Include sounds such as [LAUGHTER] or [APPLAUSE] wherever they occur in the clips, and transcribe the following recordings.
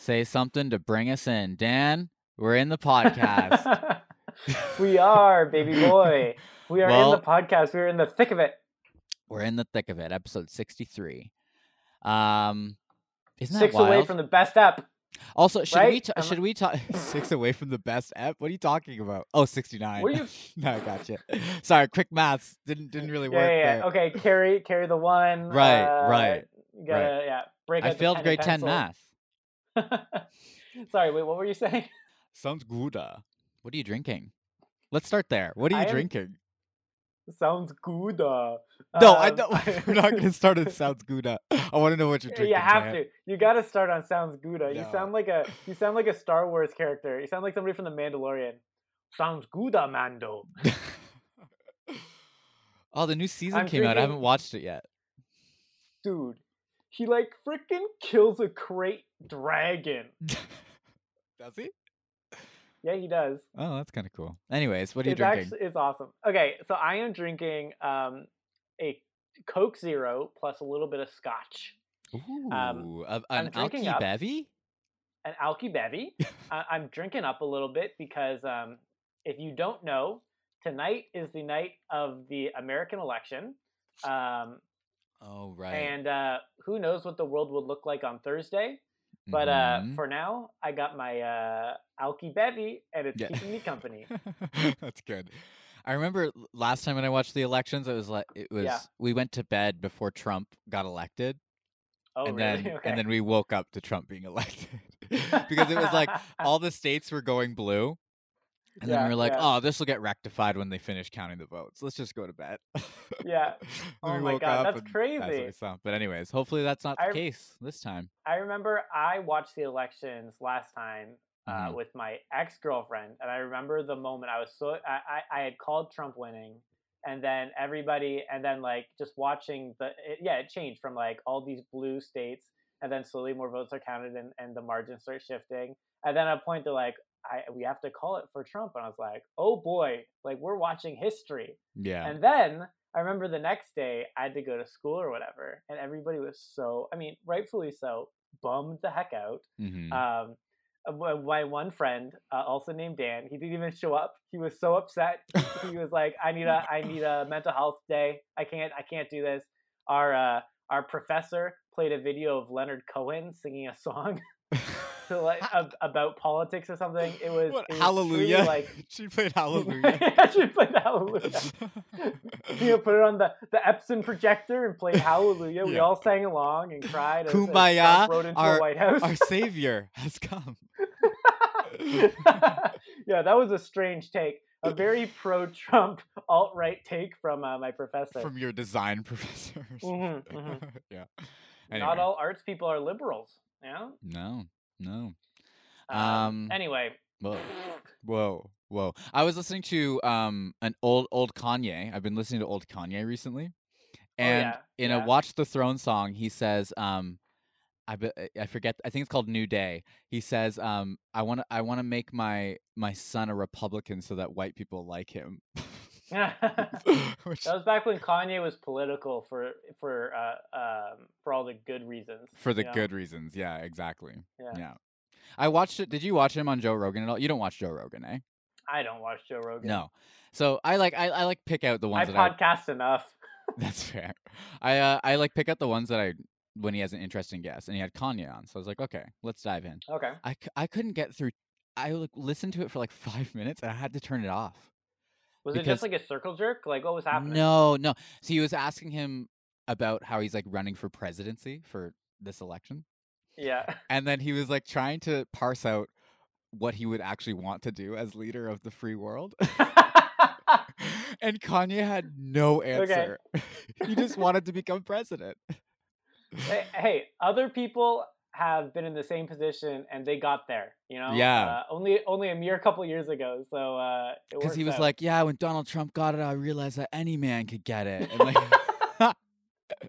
Say something to bring us in. Dan, we're in the podcast. [LAUGHS] we are, baby boy. We are Well- in the podcast. We're in the thick of it. we're in the thick of it. Episode 63. Um, isn't that Six wild? away from the best app. also, should we ta- should we talk [LAUGHS] six away from the best app? What are you talking about? Oh, 69. What are you- [LAUGHS] no, I gotcha. Sorry, quick maths didn't didn't really Yeah, work yeah, yeah. Okay, carry carry the one. Right, uh, right, You gotta, yeah. Break I failed grade 10 pencil. math. [LAUGHS] Sorry, wait, what were you saying? [LAUGHS] Sounds good. What are you drinking? Let's start there. What are you I am- drinking? Sounds good. No, I um, don't. [LAUGHS] We're not going to start at sounds good. I want to know what you're drinking. You have to. You got to start on sounds good. You sound like a you sound like a Star Wars character. You sound like somebody from the Mandalorian. Sounds good, Mando. oh, the new season I'm came out. I haven't watched it yet. Dude, he like freaking kills a krayt dragon. [LAUGHS] Does he? Yeah, he does. Oh, that's kind of cool. Anyways, what are you it's drinking? actually it's awesome. Okay, so I am drinking um a Coke Zero plus a little bit of Scotch, Ooh, um, a- I'm an drinking Alki up. Bevy? an Alki Bevy. [LAUGHS] I- I'm drinking up a little bit because um, if you don't know, tonight is the night of the American election. Um, Oh, right. and uh, who knows what the world would look like on Thursday. But uh, Mhm. for now, I got my uh, Alki Bevy, and it's Yeah. keeping me company. [LAUGHS] That's good. I remember last time when I watched the elections, it was like it was Yeah. we went to bed before Trump got elected, Oh, and really? [LAUGHS] then okay. and then we woke up to Trump being [LAUGHS] elected because it was like all the states were going blue, and then we were like, yeah. oh, this will get rectified when they finish counting the votes. Let's just go to bed. Yeah. [LAUGHS] Oh my God, that's and what we crazy. saw. But anyways, hopefully that's not the case this time. I remember I watched the elections last time uh, Mhm. with my ex girlfriend, and I remember the moment I was so I, I I had called Trump winning, and then everybody, and then like just watching the it, yeah, it changed from like all these blue states, and then slowly more votes are counted, and, and the margins start shifting, and then at a point they're like. I, we have to call it for Trump, and I was like, "Oh boy! Like we're watching history." Yeah. And then I remember the next day I had to go to school or whatever, and everybody was so, I mean, rightfully so, bummed the heck out. Mhm. Um, uh, my one friend, uh, also named Dan, he didn't even show up. He was so upset. he was like, "I need a, I need a mental health day. I can't, I can't do this." Our, uh, our professor played a video of Leonard Cohen singing a [LAUGHS] song [LAUGHS] like ab- about politics or something. It was, what it was hallelujah? like [LAUGHS] she played hallelujah. [LAUGHS] yeah, she played Hallelujah. you know, put it on the, the Epson projector and played Hallelujah. We all sang along and cried. as- as Trump Kumbaya, rode into our- the White House. Our savior has come. yeah, that was a strange take. A very pro-Trump alt-right take from uh, my professor. from your design professor. or Mhm, something. yeah. Not all arts people are liberals. Yeah. No, no. Um, Um, anyway. Whoa, [LAUGHS] whoa, whoa! I was listening to um an old old Kanye. I've been listening to old Kanye recently, and Oh, yeah, in yeah. a Watch the Throne song, he says, um, I be, I forget. I think it's called New Day. He says, um, I want to I want to make my my son a Republican so that white people like him. [LAUGHS] [LAUGHS] that was back when Kanye was political for for uh, um, for all the good reasons. for the you know? good reasons. Yeah, exactly. Yeah. Yeah. I watched it. Did you watch him on Joe Rogan at all? You don't watch Joe Rogan, eh? I don't watch Joe Rogan. No. So I like I, I like pick out the I ones that I podcast enough. [LAUGHS] That's fair. I uh, I like pick out the ones that I when he has an interesting guest, and he had Kanye on, so I was like, okay, let's dive in. Okay. I, I couldn't get through. I like listened to it for like five minutes, and I had to turn it off. Was it just like a circle jerk? Like what was happening? No, no. So he was asking him about how he's like running for presidency for this election, Yeah. [LAUGHS] and then he was like trying to parse out what he would actually want to do as leader of the free world. [LAUGHS] [LAUGHS] and Kanye had no answer. he just wanted to become president. hey, hey, other people have been in the same position and they got there. You know. Yeah. Uh, only only a mere couple years ago. So. uh Because he was works like, "Yeah, when Donald Trump got it, I realized that any man could get it." And, like, [LAUGHS]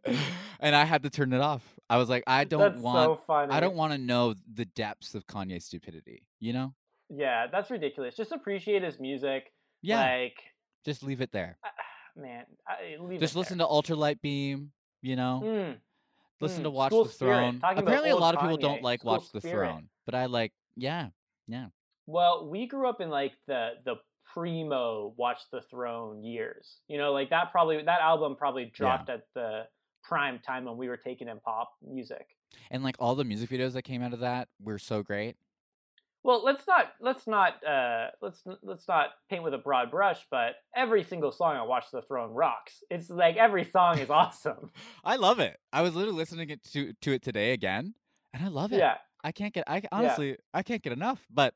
[LAUGHS] and I had to turn it off. I was like, "I don't That's want, so. I don't want to know the depths of Kanye's stupidity." You know? Yeah, that's ridiculous. Just appreciate his music. Yeah, Like, just leave it there. [SIGHS] man, I, leave Just listen to Ultralight Beam. You know. Mm, listen to mm, Watch School the Throne. Apparently, a lot of people Kanye, don't like Watch the Spirit. Throne, but but I like yeah, yeah. Well, we grew up in like the the primo Watch the Throne years. You know, like that probably that album probably dropped at the prime time when we were taking in pop music. And like all the music videos that came out of that were so great. Well, let's not let's not uh, let's let's not paint with a broad brush, but every single song on Watch the Throne rocks. It's like every song is awesome. [LAUGHS] I love it. I was literally listening it to to it today again, and I love it. yeah, I can't get. I honestly, I can't get enough. But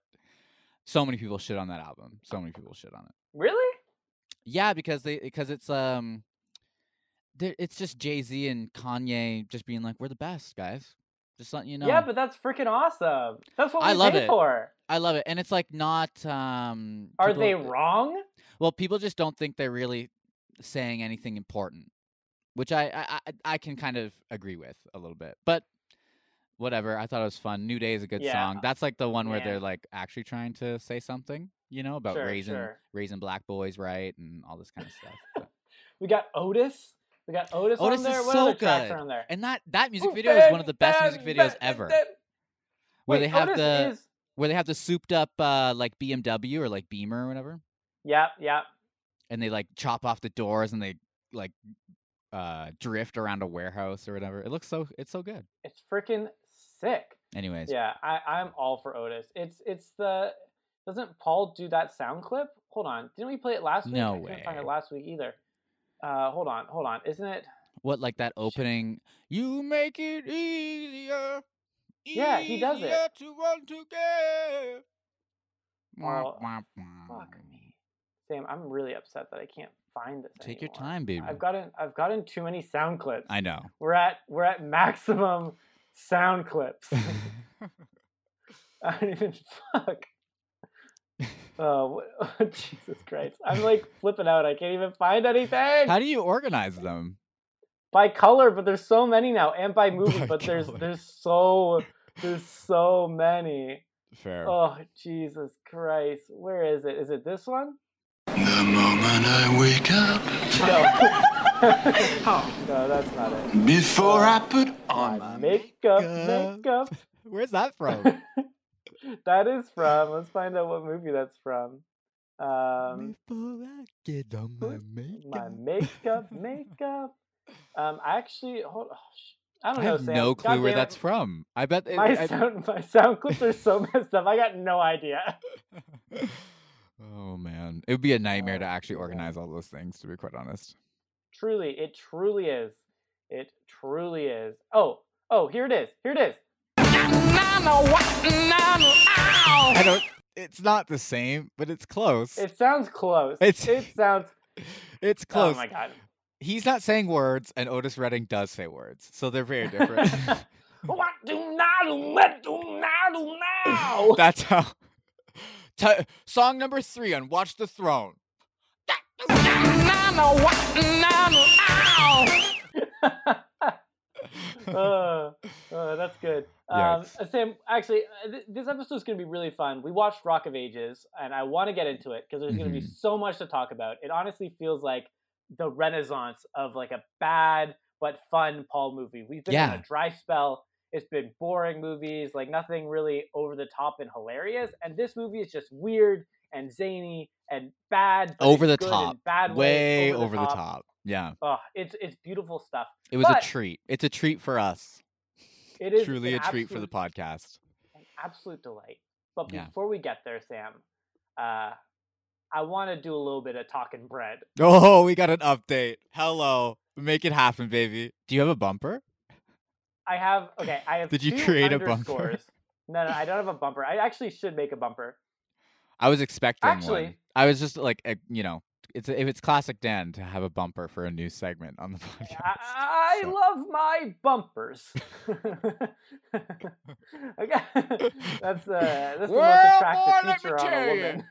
so many people shit on that album. So many people shit on it. really? Yeah, because they because it's um, it's just Jay Z and Kanye just being like, "We're the best, guys." Just letting you know. Yeah, but that's freaking awesome. That's what we I love pay it. for. I love it, and it's like not. um Are people- they wrong? Well, people just don't think they're really saying anything important, which I I, I I can kind of agree with a little bit. But whatever, I thought it was fun. New Day is a good Yeah. song. That's like the one where Man. they're like actually trying to say something, you know, about Sure, raising sure. raising black boys right and all this kind of stuff. [LAUGHS] We got Otis. We got Otis, Otis on there. is what so good. on there? and that that music video is one of the best music videos ever. Where Wait, they have Otis the is- where they have the souped up uh like BMW or like Beamer or whatever, Yep, yep. and they like chop off the doors and they like uh drift around a warehouse or whatever. It looks so it's so good. It's freaking sick. Anyways, Yeah, I, I'm all for Otis. It's it's the doesn't Paul do that sound clip? Hold on, didn't we play it last week? No I couldn't find it last week either. Uh, hold on, hold on. Isn't it? what like that opening? You make it easier. Yeah, he does it. easier To run together. Wah. Fuck me, Sam. I'm really upset that I can't find this. Take your time, baby. I've gotten I've gotten too many sound clips. I know. We're at we're at maximum sound clips. [LAUGHS] [LAUGHS] I don't even [LAUGHS] fuck. Oh wh- [LAUGHS] Jesus Christ! I'm like flipping out. I can't even find anything How do you organize them? by color, but there's so many now, and by [LAUGHS] movie, By but there's color. there's so there's so many. Fair. Oh Jesus Christ! Where is it? Is it this one? The moment I wake up, No. [LAUGHS] no, that's not it. before I put on my makeup, makeup. makeup. Where's that from? That is from. Let's find out what movie that's from. Um, Before I get on my my makeup. makeup, [LAUGHS] makeup. Um, I actually hold. Oh, sh- I don't I know. have Sam. no clue God where damn that's from. I bet. it- My I- sound, my sound clips are so [LAUGHS] messed up. I got no idea. [LAUGHS] oh man, it would be a nightmare to Oh, actually organize all those things. To be quite honest. Truly, it truly is. It truly is. Oh, oh, here it is. Here it is. I don't. It's not the same, but it's close. It sounds close. It's- it sounds. [LAUGHS] it's oh close. Oh my god. He's not saying words, and Otis Redding does say words, so they're very different. [LAUGHS] [LAUGHS] what do now? What do now? Now? That's how. T- song number three on Watch the Throne. Uh, uh, that's good. Um, Yes. uh, Sam, actually, uh, th- this episode is going to be really fun. We watched Rock of Ages, and I want to get into it because there's going to be Mhm. so much to talk about. It honestly feels like the renaissance of like a bad but fun Paul movie. We've been Yeah. a dry spell. It's been boring movies, like nothing really over the top and hilarious. And this movie is just weird and zany and bad, over the top. bad Way over, the, top. Yeah. Oh, it's it's beautiful stuff. It was But- a treat. It's a treat for us. It is Truly a an treat for the podcast. an absolute delight. But Yeah. before we get there, Sam, uh, I want to do a little bit of talking bread. Oh, we got an update. Hello. Make it happen, baby. Do you have a bumper? I have okay. I have. [LAUGHS] Did you create a bumper? No, no, I don't have a bumper. I actually should make a bumper. I was expecting Actually- one. I was just like, uh, you know, it's if it's classic Dan to have a bumper for a new segment on the [LAUGHS] podcast. I, I so- love my bumpers. [LAUGHS] [LAUGHS] okay, that's uh, that's the most attractive boy, let me feature on a woman.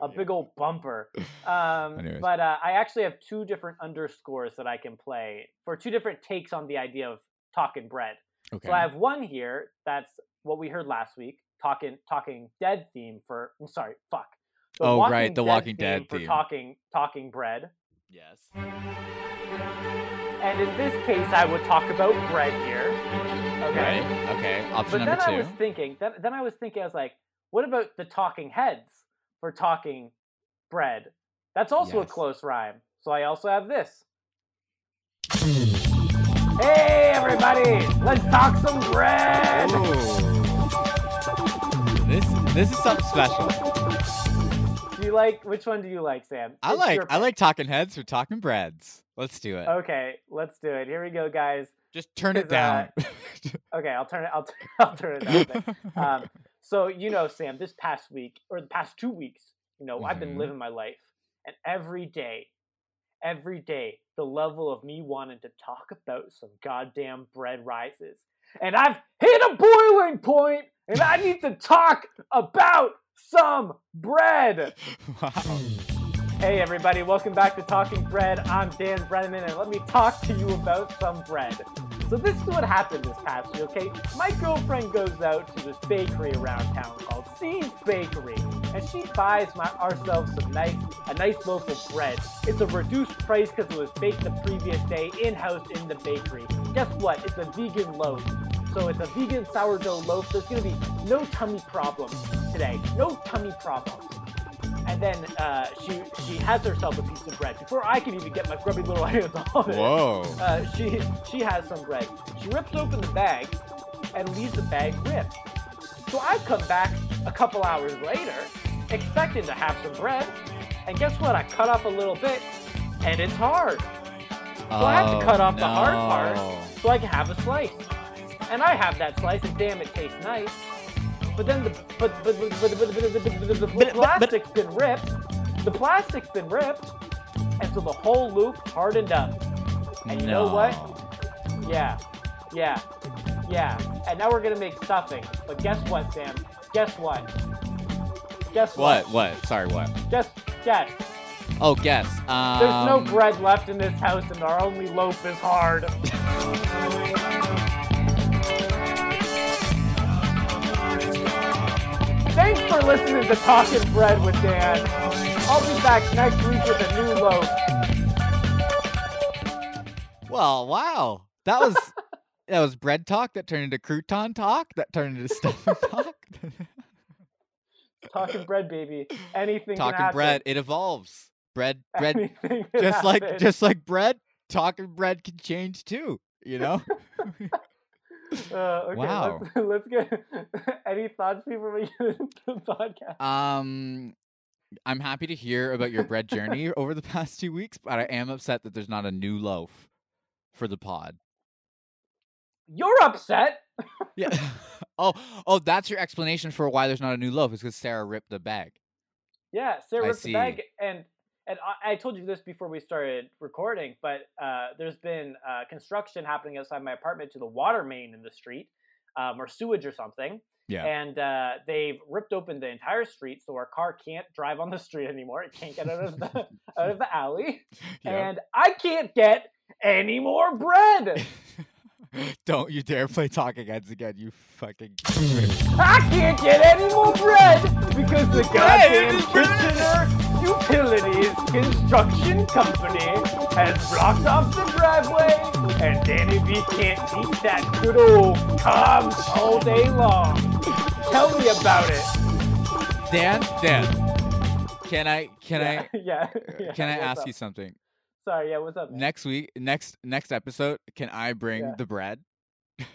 a big old bumper. Um, but uh, I actually have two different underscores that I can play for two different takes on the idea of talking bread. Okay. So I have one here that's what we heard last week, talking Talking Dead theme for. I'm sorry, fuck. The Oh, Walking right, the Walking Dead for theme. talking Talking Bread. yes. And in this case, I would talk about bread here. Okay. Right. Okay. Option But number then two. I was thinking, then, then I was thinking, I was like, what about the talking heads for talking bread? That's also a close rhyme. So I also have this. Hey, everybody, let's talk some bread. This is something special. Do you like, which one do you like, Sam? I It's like I like talking heads for talking breads. Let's do it. Okay, let's do it. Here we go, guys. Just turn it uh, down. [LAUGHS] Okay, I'll turn it. I'll, [LAUGHS] I'll turn it down. [LAUGHS] Um, so you know, Sam, this past week or the past two weeks, you know, I've been Mhm. living my life, and every day, every day, the level of me wanting to talk about some goddamn bread rises, and I've hit a boiling point, and I need to talk about some bread. [LAUGHS] wow. Hey everybody, welcome back to Talking Bread. I'm Dan Brenneman, and let me talk to you about some bread. So this is what happened this past week, okay? My girlfriend goes out to this bakery around town called C's Bakery, and she buys my ourselves some nice a nice loaf of bread. It's a reduced price because it was baked the previous day in-house in the bakery. Guess what? It's a vegan loaf. So it's a vegan sourdough loaf. There's gonna be no tummy problems today. No tummy problems and then uh, she she has herself a piece of bread before I can even get my grubby little [LAUGHS] hands on it. Whoa. Uh, she she has some bread. She rips open the bag and leaves the bag ripped. So I come back a couple hours later, expecting to have some bread, and guess what? I cut off a little bit, and it's hard. So I have to cut off the hard part so I can have a slice. And I have that slice, and damn, it tastes nice. But then the but but but but but, but, but, but, but, plastic's been ripped. The plastic's been ripped, and so the whole loop hardened up. And you know what? Yeah, yeah, yeah. And now we're gonna make stuffing. But guess what, Sam? Guess what? Guess what? What? What? Sorry, what? Guess guess. Oh, guess. Um, There's no bread left in this house, and our only loaf is hard. [LAUGHS] Thanks for listening to Talking Bread with Dan. I'll be back next week with a new loaf. Well, wow. That was [LAUGHS] that was bread talk that turned into crouton talk that turned into stuffing talk. [LAUGHS] Talking bread, baby. Anything talking bread, it evolves. Bread, bread, just like happen. just like bread. Talking bread can change too. You know. [LAUGHS] [LAUGHS] Uh, okay, Wow. let's, [LAUGHS] let's get [LAUGHS] any thoughts before we get into the podcast. Um, I'm happy to hear about your bread journey over the past two weeks, but I am upset that there's not a new loaf for the pod. You're upset. Yeah. oh, oh, that's your explanation for why there's not a new loaf. Is because Sarah ripped the bag. Yeah, Sarah I ripped the bag, and and I, I told you this before we started recording, but uh, there's been uh, construction happening outside my apartment to the water main in the street, um, or sewage or something. Yeah. And uh, they've ripped open the entire street, so our car can't drive on the street anymore. It can't get out of the out of the alley, [LAUGHS] Yeah. and I can't get any more bread. [LAUGHS] Don't you dare play talking heads again, you fucking. [LAUGHS] I can't get any more bread because the goddamn is bread. Kitchener Utilities Construction Company has blocked off the driveway, and Danny B can't eat that good old cobs all day long. Tell me about it. Dan, Dan, can I can [LAUGHS] yeah, yeah, I yeah, can I ask up? you something? Sorry, yeah, what's up? Man? Next week, next next episode, can I bring Yeah. the bread? [GASPS] yeah,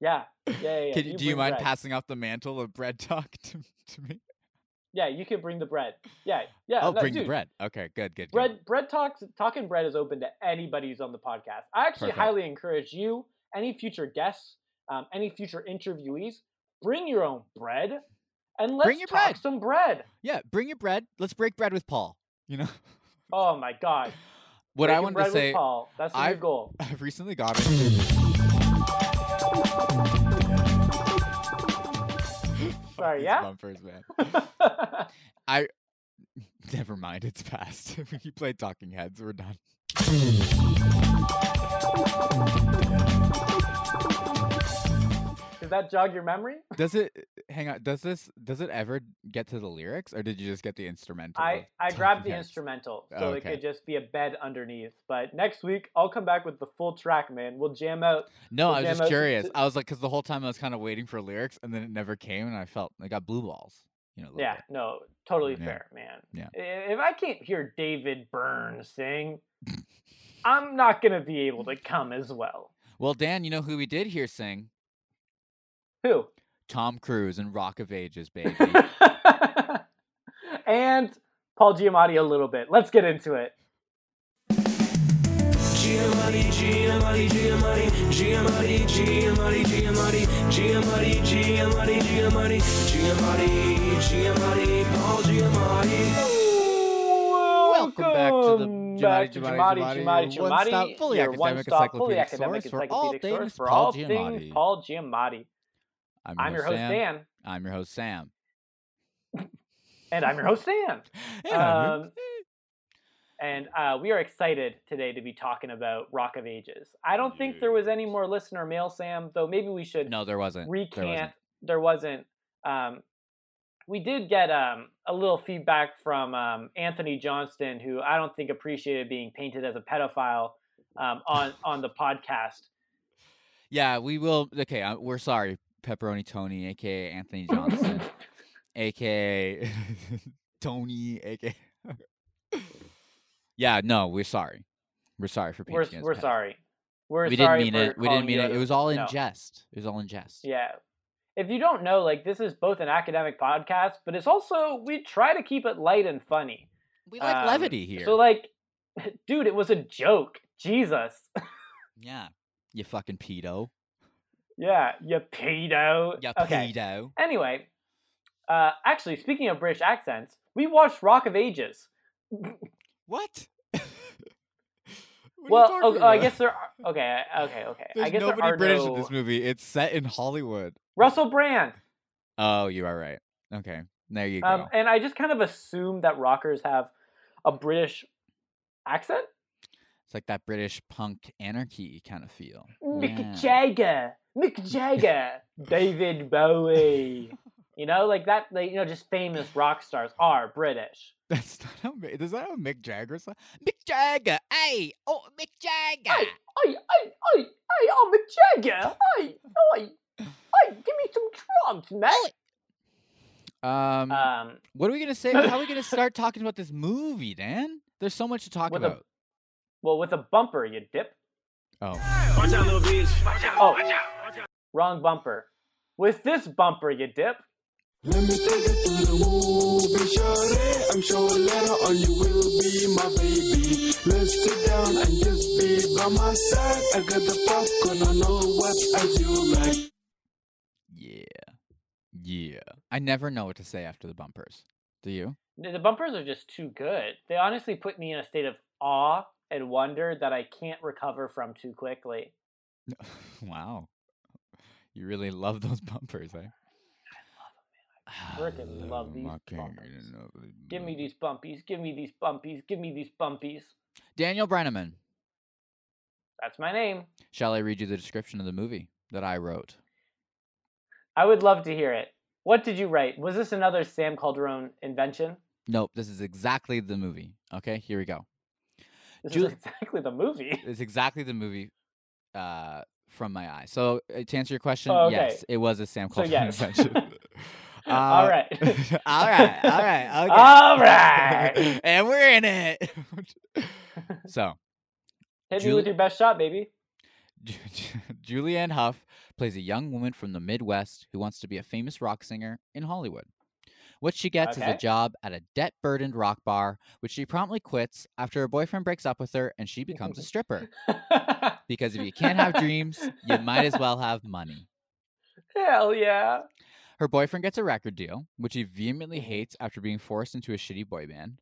yeah, yeah. yeah. Can, do you mind bread. passing off the mantle of bread talk [LAUGHS] to, to me? Yeah, you can bring the bread. Yeah, yeah. oh, no, bring the bread. Okay, good, good. good. Bread bread talks talking bread is open to anybody who's on the podcast. I actually Perfect. highly encourage you, any future guests, um, any future interviewees, bring your own bread and let's Bring your talk bread. some bread. Yeah, bring your bread. Let's break bread with Paul. You know Oh my god. [LAUGHS] what I Breaking wanted bread to say. with Paul. That's I've- goal. I've recently got into. [LAUGHS] Sorry, yeah? Bumpers, man. [LAUGHS] I [LAUGHS] Never mind, it's past. [LAUGHS] you played Talking Heads. We're done. Because that jog your memory? Does it eh, hang on? Does this does it ever get to the lyrics, or did you just get the instrumental? I, I grabbed the instrumental, so Oh, it could just be a bed underneath. But next week, I'll come back with the full track, man. We'll jam out. No, We'll I was just curious. to- I was like, because the whole time I was kind of waiting for lyrics, and then it never came, and I felt like I got blue balls. You know. Yeah, bit. no, totally Yeah. fair, man. Yeah. If I can't hear David Byrne sing, [LAUGHS] I'm not gonna be able to come as well. Well, Dan, you know who we did hear sing? Who? Tom Cruise and Rock of Ages, baby. and Paul Giamatti a little bit. Let's get into it. Giamatti, Giamatti, Giamatti, Giamatti, Giamatti, Giamatti, Giamatti, Giamatti, Giamatti, Giamatti, Giamatti, Paul Giamatti. Welcome back to the Giamatti, Giamatti, Giamatti, Giamatti, Giamatti, one-stop, Giamatti, fully academic one-stop, encyclopedic source for all things for Paul all things Giamatti. Paul Giamatti. I'm I'm your host, Sam. Dan. I'm your host, Sam. And I'm your host, Dan. [LAUGHS] And Um, And uh, we are excited today to be talking about Rock of Ages. I don't think there was any more listener mail, Sam, though maybe we should no, there wasn't. There recant. wasn't. There wasn't. Um, we did get um, a little feedback from um, Anthony Johnston, who I don't think appreciated being painted as a pedophile um, on on the [LAUGHS] podcast. Yeah, we will. Okay, uh, we're sorry, Pepperoni Tony, aka Anthony [LAUGHS] Johnson, aka [LAUGHS] Tony, aka. [LAUGHS] yeah, no, we're sorry. We're sorry for We're we're sorry. We're We sorry didn't mean it. We didn't mean it. It was all in no. jest. It was all in jest. Yeah. If you don't know, like this is both an academic podcast, but it's also we try to keep it light and funny. We like Um, levity here. So like, dude, it was a joke. Jesus. yeah, you fucking pedo. Yeah, you pedo. You okay. pedo. Anyway, uh, actually, speaking of British accents, we watched Rock of Ages. [LAUGHS] What? What [LAUGHS] well, okay, I guess there are. Okay, okay, okay. [LAUGHS] There's I guess nobody there are British no... in this movie. It's set in Hollywood. Russell Brand. Oh, you are right. Okay, there you go. Um, and I just kind of assume that rockers have a British accent. It's like that British punk anarchy kind of feel. Mick Yeah. Jagger, Mick [LAUGHS] Jagger, David Bowie. You know, like that. Like you know, just famous rock stars are British. That's not how. Is that how Mick Jagger sound? Mick Jagger, hey, oh Mick Jagger. Hey, hey, hey, hey, hey, I'm Mick Jagger. Hey, hey, hey, give me some drugs, mate. Um, Um, what are we gonna say? How are we gonna start talking about this movie, Dan? There's so much to talk about. Well, with a bumper, you dip. Oh, Watch out, little bitch. Watch out. Oh. Watch out. Wrong bumper. With this bumper, you dip. Let me take it to the movie, shorty. I'm sure later on you will be my baby. Let's sit down and just be by my side. I got the popcorn, I know what as you like. yeah, yeah. I never know what to say after the bumpers. Do you? The the bumpers are just too good. They honestly put me in a state of awe and wonder that I can't recover from too quickly. [LAUGHS] wow, you really love those [LAUGHS] bumpers, eh? I love them. I Frickin' love these bumpers. Give me these bumpies, give me these bumpies, give me these bumpies. Daniel Brenneman. That's my name. Shall I read you the description of the movie that I wrote? I would love to hear it. What did you write? Was this another Sam Calderon invention? Nope, this is exactly the movie. Okay, here we go. This is exactly the movie. It's exactly the movie uh, from my eye. So uh, to answer your question, Oh, okay. yes, it was a Sam So Coulter [LAUGHS] yes. invention. [LAUGHS] All Uh, right. [LAUGHS] all right, all right, okay. All right. and we're in it. so, Hit me with your best shot, baby. Ju- Ju- Julianne Hough plays a young woman from the Midwest who wants to be a famous rock singer in Hollywood. What she gets is a job at a debt burdened rock bar, which she promptly quits after her boyfriend breaks up with her and she becomes a stripper. [LAUGHS] Because if you can't have dreams, you might as well have money. Hell yeah. Her boyfriend gets a record deal, which he vehemently Mhm. hates after being forced into a shitty boy band.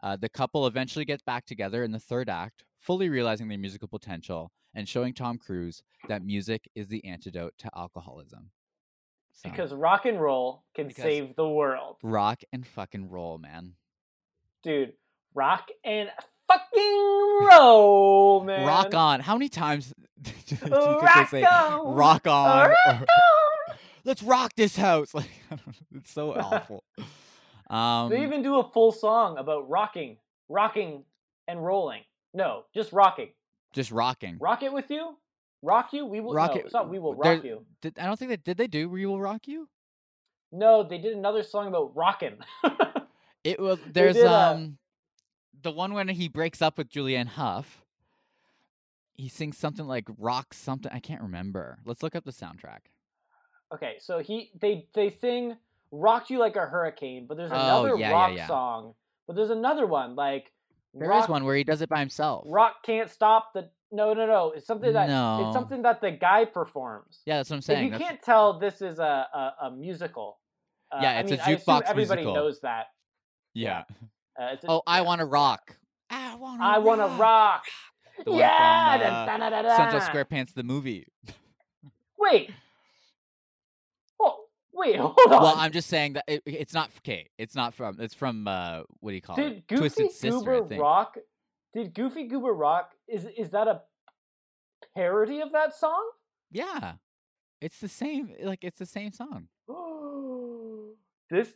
Uh, the couple eventually gets back together in the third act, fully realizing their musical potential and showing Tom Cruise that music is the antidote to alcoholism. So, Because rock and roll can Because- save the world. rock and fucking roll, man. Dude, rock and fucking roll, man. Rock on. How many times [LAUGHS] do you think Rock they say on. rock on? Rock on. [LAUGHS] let's rock this house. [LAUGHS] Like I don't know, it's so awful. Um, they even do a full song about rocking, rocking, and rolling. No, just rocking. just rocking. Rock it with you. Rock you. We will. Rock no, it- it's not. We will rock you. Did, I don't think that did they do "We Will Rock You." No, they did another song about rocking. [LAUGHS] It was there's did, uh, um the one when he breaks up with Julianne Hough. He sings something like rock something. I can't remember. Let's look up the soundtrack. okay, so he they they sing "Rock You Like a Hurricane," but there's Oh, another yeah, yeah, rock yeah. song. But there's another one like There is rock, one where he does it by himself. Rock can't stop the. No, no, no. It's something that No. it's something that the guy performs. Yeah, that's what I'm If saying. you That's- can't tell, this is a a, a musical. Uh, Yeah, I it's a mean, I assume jukebox Everybody musical. knows that. yeah. Uh, it's a, Oh, I want to rock. I want to. I want to rock. Yeah. from, uh, da- da- da- Central. SquarePants the movie. Wait. Oh, wait. [LAUGHS] Hold on. Well, I'm just saying that it, it's not okay. It's not from. It's from uh, what do you call Did it? Goofy Twisted Sister. Goober I think. Rock? Did Goofy Goober Rock? Is is that a parody of that song? Yeah, it's the same. Eh, like it's the same song. [GASPS] this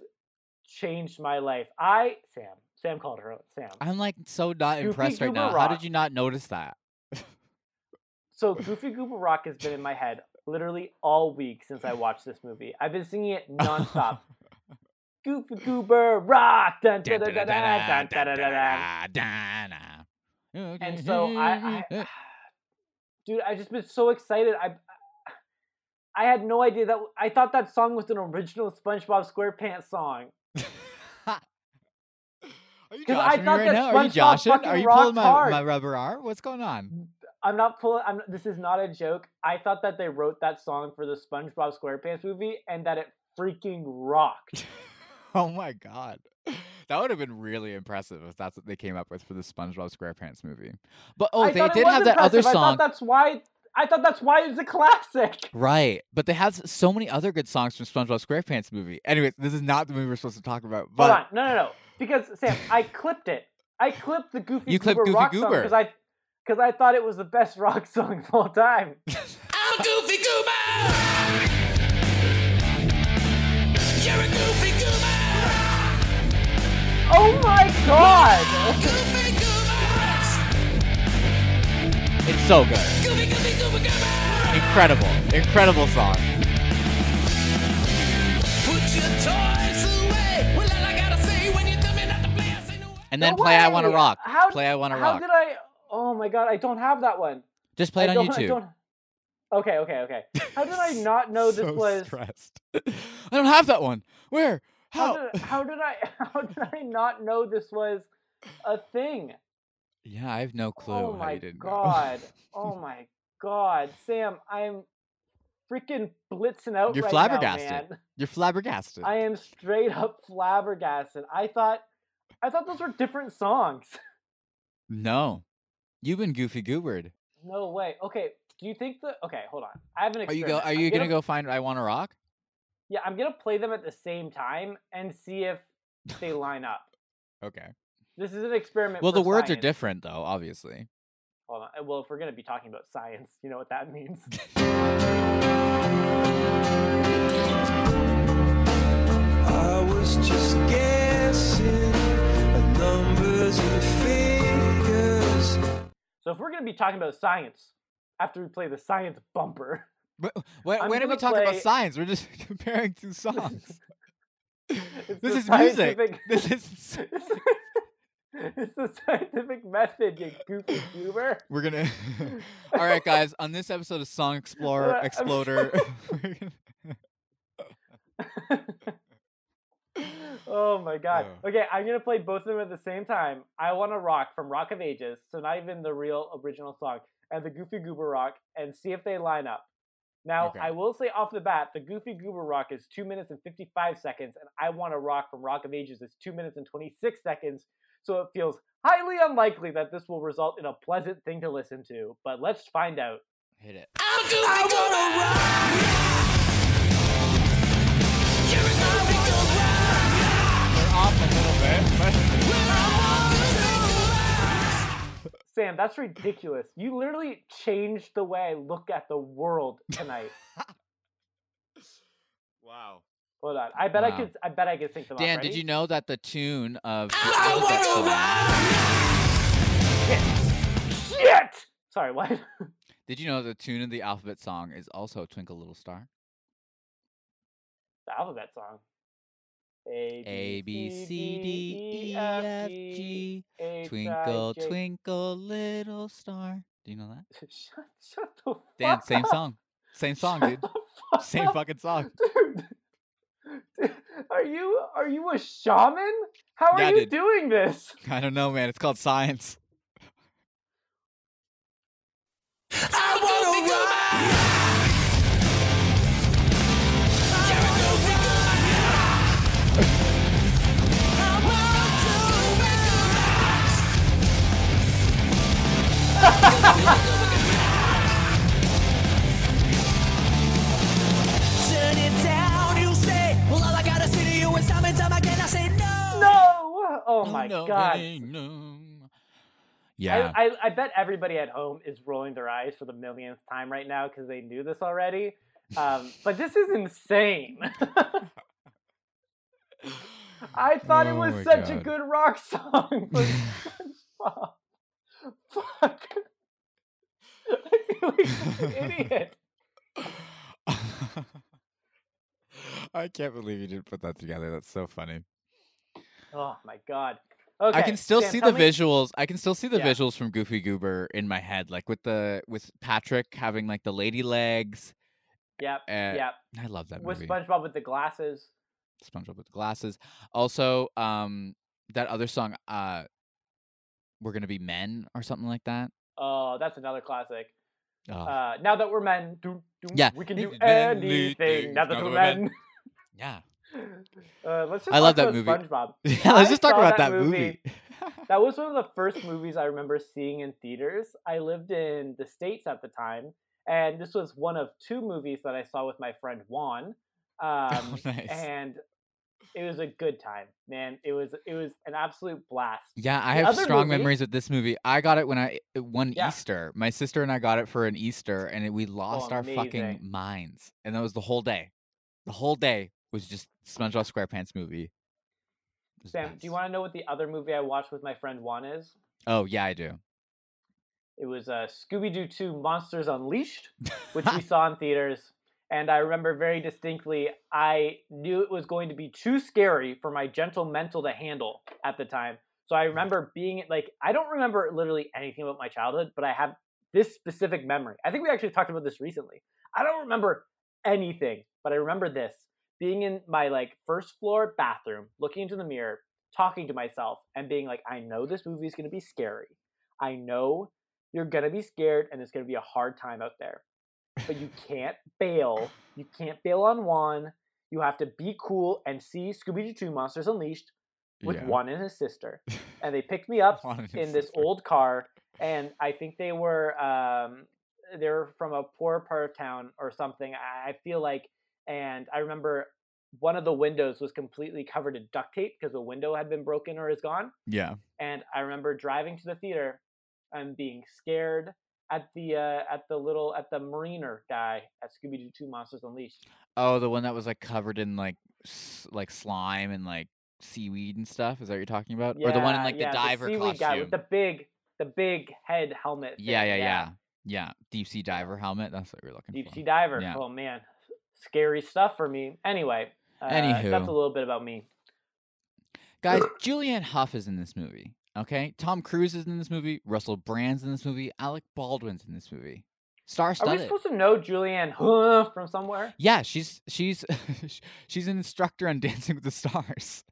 changed my life. I Sam Sam called her. Sam. I'm like so not Goofy impressed right Goober now. How did you not notice that? So [LAUGHS] Goofy Goober Rock has been in my head literally all week since I watched this movie. I've been singing it nonstop. [LAUGHS] Goofy Goober Rock. Dun, dun, dun, Oh, and so I, I [LAUGHS] [SIGHS] dude, I just been so excited. I [SIGHS] I had no idea that I thought that song was an original SpongeBob SquarePants song. [LAUGHS] Are you I joshing me thought right that now? Are you joshing? Are you pulling my, hard. my rubber arm? What's going on? I'm not pulling. I'm. This is not a joke. I thought that they wrote that song for the SpongeBob SquarePants movie, and that it freaking rocked. [LAUGHS] Oh my god. That would have been really impressive if that's what they came up with for the SpongeBob SquarePants movie. But oh, I they did have that other impressive. I song. thought that's why. I thought that's why it's a classic. Right. But they have so many other good songs from SpongeBob SquarePants movie. Anyway, this is not the movie we're supposed to talk about. But Hold on, no, no, no. Because Sam, I clipped it. I clipped the Goofy You clipped Goober Goofy rock Goober. because I, because I thought it was the best [LAUGHS] rock song of all time. I'm goofy goober. Oh my god! It's so good. Goofy, goofy, goober, goober. Incredible. Incredible song. Put your toys away. Well, all I gotta say when you tell me not to play, I say no. And then No play I Wanna! Rock. How, Play I Wanna how Rock. How did I? Oh my god! I don't have that one. Just play it I on YouTube. Okay, okay, okay. How did I [LAUGHS] not know this So was? stressed. [LAUGHS] I don't have that one. Where? How How? did, how did I? How did I [LAUGHS] [LAUGHS] not know this was a thing? Yeah, I have no oh clue oh my you didn't know. god! oh [LAUGHS] my god, Sam, I'm freaking blitzing out You're right flabbergasted. now, man. You're flabbergasted. I am straight up flabbergasted. I thought, I thought those were different songs. No. You've been goofy goobered. No way. Okay, do you think the? Okay, hold on. I have an Are you experiment. go are I'm you gonna, go find I Wanna Rock? Yeah, I'm gonna play them at the same time and see if they [LAUGHS] line up. Okay. This is an experiment. Well the words are different though, obviously. Hold on. Well, if we're gonna be talking about science, you know what that means. [LAUGHS] I was just guessing at numbers and figures. so if we're gonna be talking about science after we play the science bumper, But uh, when, I'm when are we talking about science? We're just [LAUGHS] comparing two songs. [LAUGHS] [LAUGHS] this is music. This is it's the scientific method, you goofy goober. we're gonna All right guys, on this episode of Song Explorer Exploder gonna- oh my god. Yeah. Okay, I'm gonna play both of them at the same time. I Wanna Rock from Rock of Ages, so not even the real original song, and the Goofy Goober Rock, and see if they line up. Now, Okay. I will say off the bat, the Goofy Goober Rock is 2 minutes and 55 seconds, and I Wanna Rock from Rock of Ages is 2 minutes and 26 seconds, so it feels highly unlikely that this will result in a pleasant thing to listen to, but let's find out. hit it. Sam, that's ridiculous. You literally changed the way I look at the world tonight. [LAUGHS] Wow. Hold on. I bet I could. I bet I could sync them. Dan, Ready? did you know that the tune of the I alphabet song, Shit. Sorry. What? [LAUGHS] Did you know the tune of the alphabet song is also Twinkle Little Star? the alphabet song. A A B C D E F G H, I, Twinkle J- Twinkle Little Star. Do you know that? [LAUGHS] Shut, shut the Dan, fuck same up. song. Same song, Shut dude. [LAUGHS] fuck Same up. fucking song. Dude. [LAUGHS] Dude, Are you are you a shaman? How are Yeah, you dude. doing this? I don't know, man. It's called science. Turn it down, you say. Well, all I gotta say no. No! Oh my no, god. no. Yeah. I, I, I bet everybody at home is rolling their eyes for the millionth time right now because they knew this already. Um, but this is insane. [LAUGHS] I thought it Oh was my such a good rock song. [LAUGHS] [LAUGHS] Fuck. [LAUGHS] I feel like such an idiot. [LAUGHS] I can't believe you didn't put that together. That's so funny. Oh my god. Okay. I can still Dan, see the me- visuals. I can still see the Yeah. visuals from Goofy Goober in my head, like with the with Patrick having like the lady legs. Yep. Uh, yep. I love that With movie. With SpongeBob with the glasses. SpongeBob with the glasses. Also, um, that other song, uh, "We're Gonna Be Men" or something like that. Oh, that's another classic. Oh, Uh, now that we're men, do, do, Yeah. we can do [LAUGHS] Anything. Now that we're we're men. [LAUGHS] yeah. [LAUGHS] Uh, let's just I love that movie. SpongeBob. yeah. Let's I just talk about that that movie. That was one of the first movies I remember seeing in theaters. I lived in the States at the time, and this was one of two movies that I saw with my friend Juan. Um, Oh, nice. And it was a good time, man. It was it was an absolute blast. Yeah, I The have strong movie- memories with this movie. I got it when I one Yeah. Easter. My sister and I got it for an Easter, and it, we lost our fucking minds. And that was the whole day. The whole day was just SpongeBob SquarePants movie. Sam, do you want to know what the other movie I watched with my friend Juan is? Oh yeah, I do. It was uh, Scooby Doo 2 Monsters Unleashed, which we [LAUGHS] saw in theaters. And I remember very distinctly, I knew it was going to be too scary for my gentle mental to handle at the time. So I mm-hmm. remember being like, I don't remember literally anything about my childhood, but I have this specific memory. I think we actually talked about this recently. I don't remember anything, but I remember this being in my like first floor bathroom, looking into the mirror, talking to myself, and being like, I know this movie is going to be scary. I know you're going to be scared and it's going to be a hard time out there. But you can't bail. You can't bail on Juan. You have to be cool and see Scooby Doo 2 Monsters Unleashed with Yeah. Juan and his sister. [LAUGHS] And they picked me up Juan and his in this sister. old car and I think they were um they were from a poor part of town or something. I I feel like and I remember one of the windows was completely covered in duct tape because the window had been broken or is gone. Yeah. And I remember driving to the theater and being scared at the uh, at the little at the mariner guy at Scooby Doo Two Monsters Unleashed. Oh, the one that was like covered in like s- like slime and like seaweed and stuff. Is that what you're talking about? or the one in like yeah, the diver seaweed costume? guy with the big the big head helmet. yeah, thing, yeah, yeah, yeah. Deep sea diver helmet. That's what you're looking Deep for. Deep sea diver. Yeah. Oh man, scary stuff for me. Anyway, uh, Anywho. that's a little bit about me. Guys, Julianne Hough is in this movie. Okay, Tom Cruise is in this movie. Russell Brand's in this movie. Alec Baldwin's in this movie. Star Are we supposed to know Julianne Hough from somewhere? Yeah, she's she's [LAUGHS] she's an instructor on Dancing with the Stars,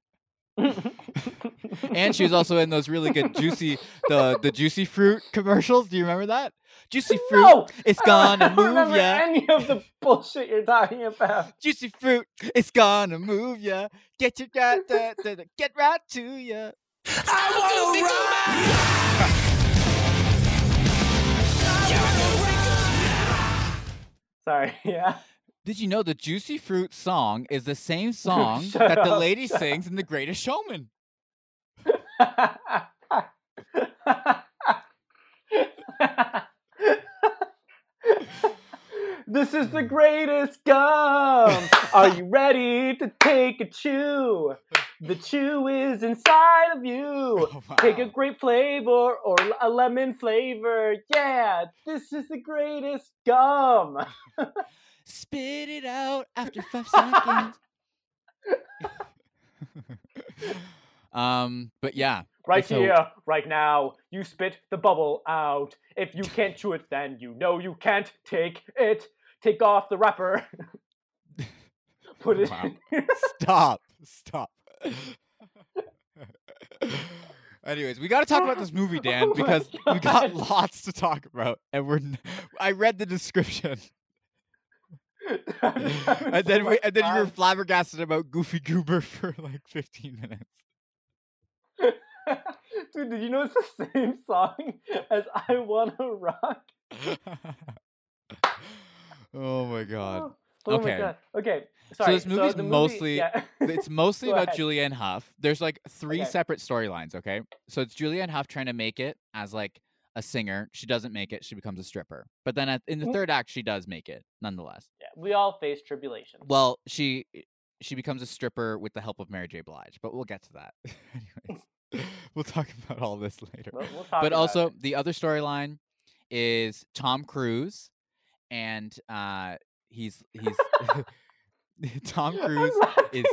and she was [LAUGHS] also in those really good juicy the the juicy fruit commercials. Do you remember that? Juicy fruit, no, it's gonna I don't move ya. Any of the [LAUGHS] bullshit you're talking about? Juicy fruit, it's gonna move ya. Get your da, da, get right to ya. I wanna ride. [LAUGHS] Sorry, [LAUGHS] yeah. Did you know the Juicy Fruit song is the same [LAUGHS] song that the up, lady shut sings in The Greatest Showman? This is the greatest gum. Are you ready to take a chew? The chew is inside of you. [LAUGHS] Oh, Take a grape flavor or a lemon flavor. Yeah, this is the greatest gum. [LAUGHS] Spit it out after five seconds. [LAUGHS] um, but yeah, Right So- here, right now, you spit the bubble out. If you can't chew it, then you know you can't take it. Take off the wrapper. Put it Wow. stop, stop. [LAUGHS] Anyways, we got to talk about this movie, [LAUGHS] oh Dan, Oh because we got lots to talk about, and we're. N- I read the description, [LAUGHS] and then oh we, and then you were flabbergasted about Goofy Goober for like 15 minutes. Dude, did you know it's the same song as I Wanna Rock? oh my god. Oh Okay. my god. Okay. Sorry. this movie's movie- mostly- yeah. [LAUGHS] It's mostly about ahead. Julianne Hough. There's like three Okay. separate storylines, okay? So it's Julianne Hough trying to make it as like a singer. She doesn't make it. She becomes a stripper. But then at, in the Mm. third act, she does make it, nonetheless. yeah, we all face tribulation. Well, she she becomes a stripper with the help of Mary J. Blige, but we'll get to that. [LAUGHS] Anyways, [LAUGHS] we'll talk about all this later. We'll, we'll but also it. the other storyline is Tom Cruise, and uh, he's he's [LAUGHS] [LAUGHS] Tom Cruise is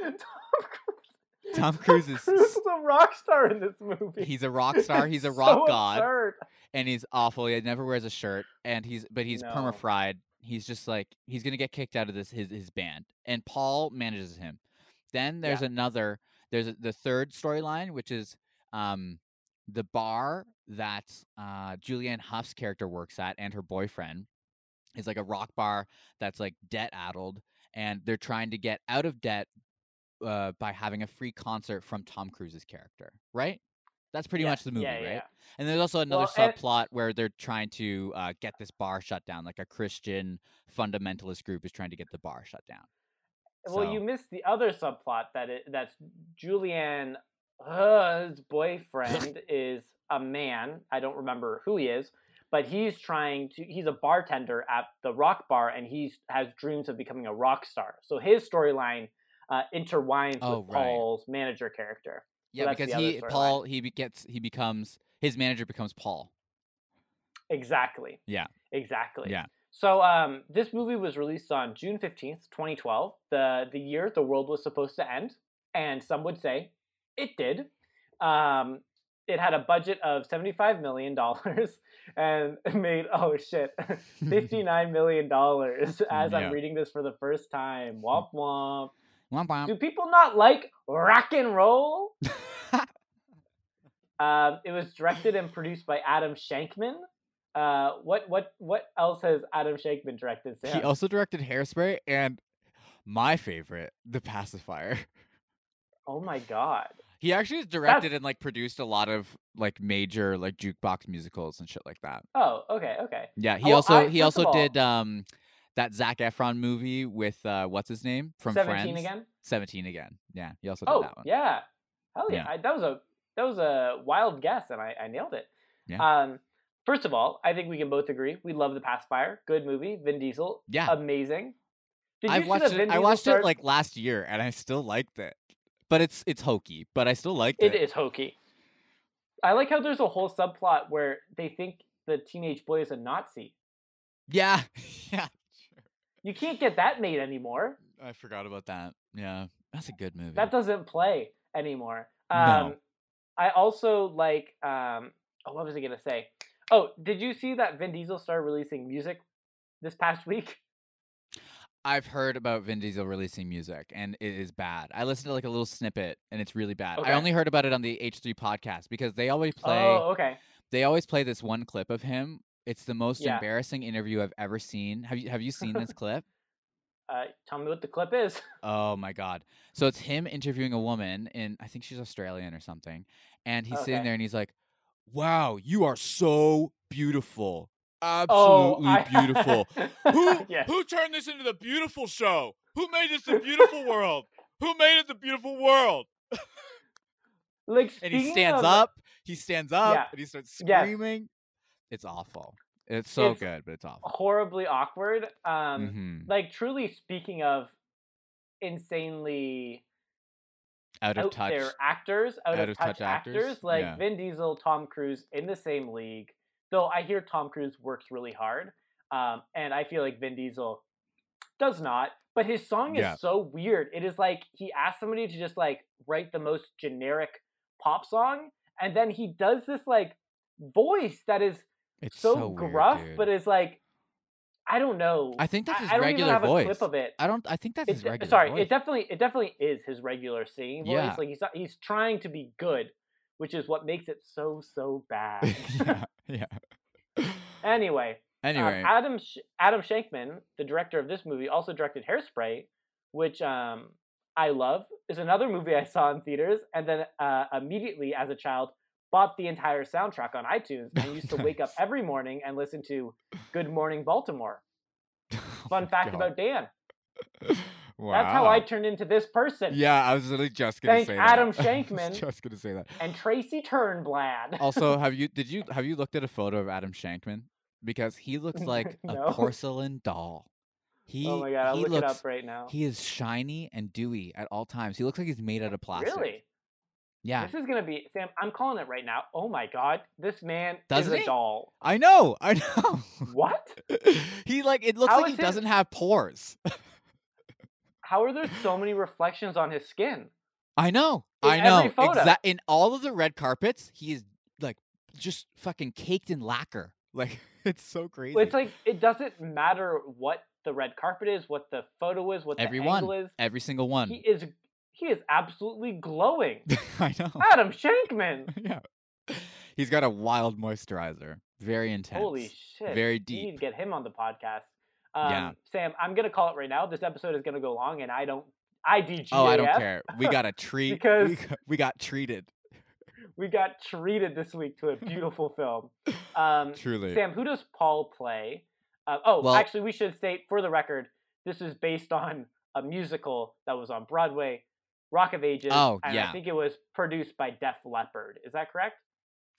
Tom Cruise. Tom Cruise is Cruise is a rock star in this movie. he's a rock star. He's a [LAUGHS] rock so god, absurd. and he's awful. He never wears a shirt, and he's but he's No. perma fried. He's just like he's gonna get kicked out of this his his band, and Paul manages him. Then there's Yeah. another. There's a, the third storyline, which is um the bar that uh Julianne Hough's character works at, and her boyfriend is like a rock bar that's like debt addled, and they're trying to get out of debt uh, by having a free concert from Tom Cruise's character, right? That's pretty Yeah, much the movie, yeah, yeah, right? And there's also another Well, and- subplot where they're trying to uh, get this bar shut down, like a Christian fundamentalist group is trying to get the bar shut down. Well, So- you missed the other subplot that it, that's Julianne, uh, [LAUGHS] boyfriend is a man. I don't remember who he is, but he's trying to. He's a bartender at the rock bar, and he has dreams of becoming a rock star. So his storyline uh, intertwines Oh, with right. Paul's manager character. Yeah, that's because he. Paul he gets he becomes his manager becomes Paul. Exactly. Yeah. Exactly. Yeah. So um, this movie was released on June fifteenth, twenty twelve, the the year the world was supposed to end, and some would say it did. Um, it had a budget of seventy five million dollars [LAUGHS] and made oh shit [LAUGHS] fifty nine million dollars. [LAUGHS] As Yeah. I'm reading this for the first time, womp womp. Womp womp. Do people not like rock and roll? Um, it was directed and produced by Adam Shankman. Uh, what what what else has Adam Shankman directed? Sam? He also directed Hairspray and my favorite, The Pacifier. oh my god! He actually has directed and like produced a lot of like major like jukebox musicals and shit like that. Oh, okay, okay. Yeah, he also I- he also all- did um that Zac Efron movie with uh what's his name from Seventeen Friends. again. Seventeen again. Yeah, he also did Oh that one. yeah, hell yeah! Yeah. I, that was a that was a wild guess, and I, I nailed it. Yeah. Um, first of all, I think we can both agree we love The Pacifier. Good movie. Vin Diesel. Yeah. Amazing. Did you I've watched it. I watched it like last year, and I still liked it. But it's it's hokey, but I still like It it. is hokey. I like how there's a whole subplot where they think the teenage boy is a Nazi. Yeah, [LAUGHS] yeah. Sure. You can't get that made anymore. I forgot about that. Yeah, that's a good movie. That doesn't play anymore. No. Um, I also like. Um, oh, what was I gonna say? Oh, did you see that Vin Diesel started releasing music this past [LAUGHS] week? I've heard about Vin Diesel releasing music, and it is bad. I listened to like a little snippet, and it's really bad. Okay. I only heard about it on the H3 podcast because they always play. Oh, okay. They always play this one clip of him. It's the most Yeah. embarrassing interview I've ever seen. Have you Have you seen this [LAUGHS] clip? Uh, tell me what the clip is. Oh my god! So it's him interviewing a woman, and I think she's Australian or something, and he's sitting there and he's like, "Wow, you are so beautiful, Oh, absolutely I- beautiful." [LAUGHS] Who Yes. who turned this into the beautiful show? Who made this the beautiful world? Who made it the beautiful world? [LAUGHS] Like And he stands of- up. He stands up Yeah. and he starts Yes. screaming. It's awful. It's so It's good, but it's awful. horribly awkward. Um, Mhm. like truly speaking of insanely Out of out touch. there actors, out, of, touch, actors, actors? like Yeah. Vin Diesel, Tom Cruise in the same league. Though I hear Tom Cruise works really hard, um, and I feel like Vin Diesel does not. But his song is Yeah. so weird. It is like he asked somebody to just like write the most generic pop song, and then he does this like voice that is It's so, so, weird, gruff, dude. but is like I don't know. I think that's his I, I don't regular even have voice. a clip of it. I don't. I think that's his regular sorry, voice. it definitely it definitely is his regular singing voice. Yeah. Like he's he's trying to be good, which is what makes it so so bad. [LAUGHS] yeah. [LAUGHS] Yeah. anyway, um, Anyway, Adam Sh- Adam Shankman, the director of this movie, also directed Hairspray, which um I love. Is another movie I saw in theaters, and then uh, immediately as a child bought the entire soundtrack on iTunes and used to wake up [LAUGHS] every morning and listen to Good Morning Baltimore. [LAUGHS] Oh Fun fact God. about Dan. Wow. That's how I turned into this person. Yeah, I was literally just gonna Thank say Adam [LAUGHS] that. Shankman. just gonna say that. And Tracy Turnblad. [LAUGHS] Also, have you did you have you looked at a photo of Adam Shankman? Because he [LAUGHS] looks like No. a porcelain doll. He oh my god, I'll he look looks it up right now. he is shiny and dewy at all times. He looks like he's made out of plastic. Really? Yeah. This is gonna be Sam. I'm calling it right now. Oh my god, this man Doesn't is a doll. I know. I know. What? he like it looks How like he his- doesn't have pores. How are there so many reflections on his skin? I know. In I know. Exa- in all of the red carpets, he is like just fucking caked in lacquer. [LAUGHS] Like it's so crazy. It's like it doesn't matter what the red carpet is, what the photo is, what the Everyone. angle is. Every single one. He is he is absolutely glowing. [LAUGHS] I know. Adam Shankman. [LAUGHS] yeah. He's got a wild moisturizer. Very intense. Holy shit. Very deep. We need to get him on the podcast. Um, Yeah. Sam, I'm gonna call it right now. This episode is gonna go long, and I don't. IDGAF. Oh, I don't care. We got a [LAUGHS] treat. Because- we, got, we got treated. [LAUGHS] We got treated this week to a beautiful film. Um, Truly. Sam, who does Paul play? Uh, oh, Well- actually, we should state for the record, this is based on a musical that was on Broadway, Rock of Ages. Oh, and yeah. I think it was produced by Def Leppard. Is that correct?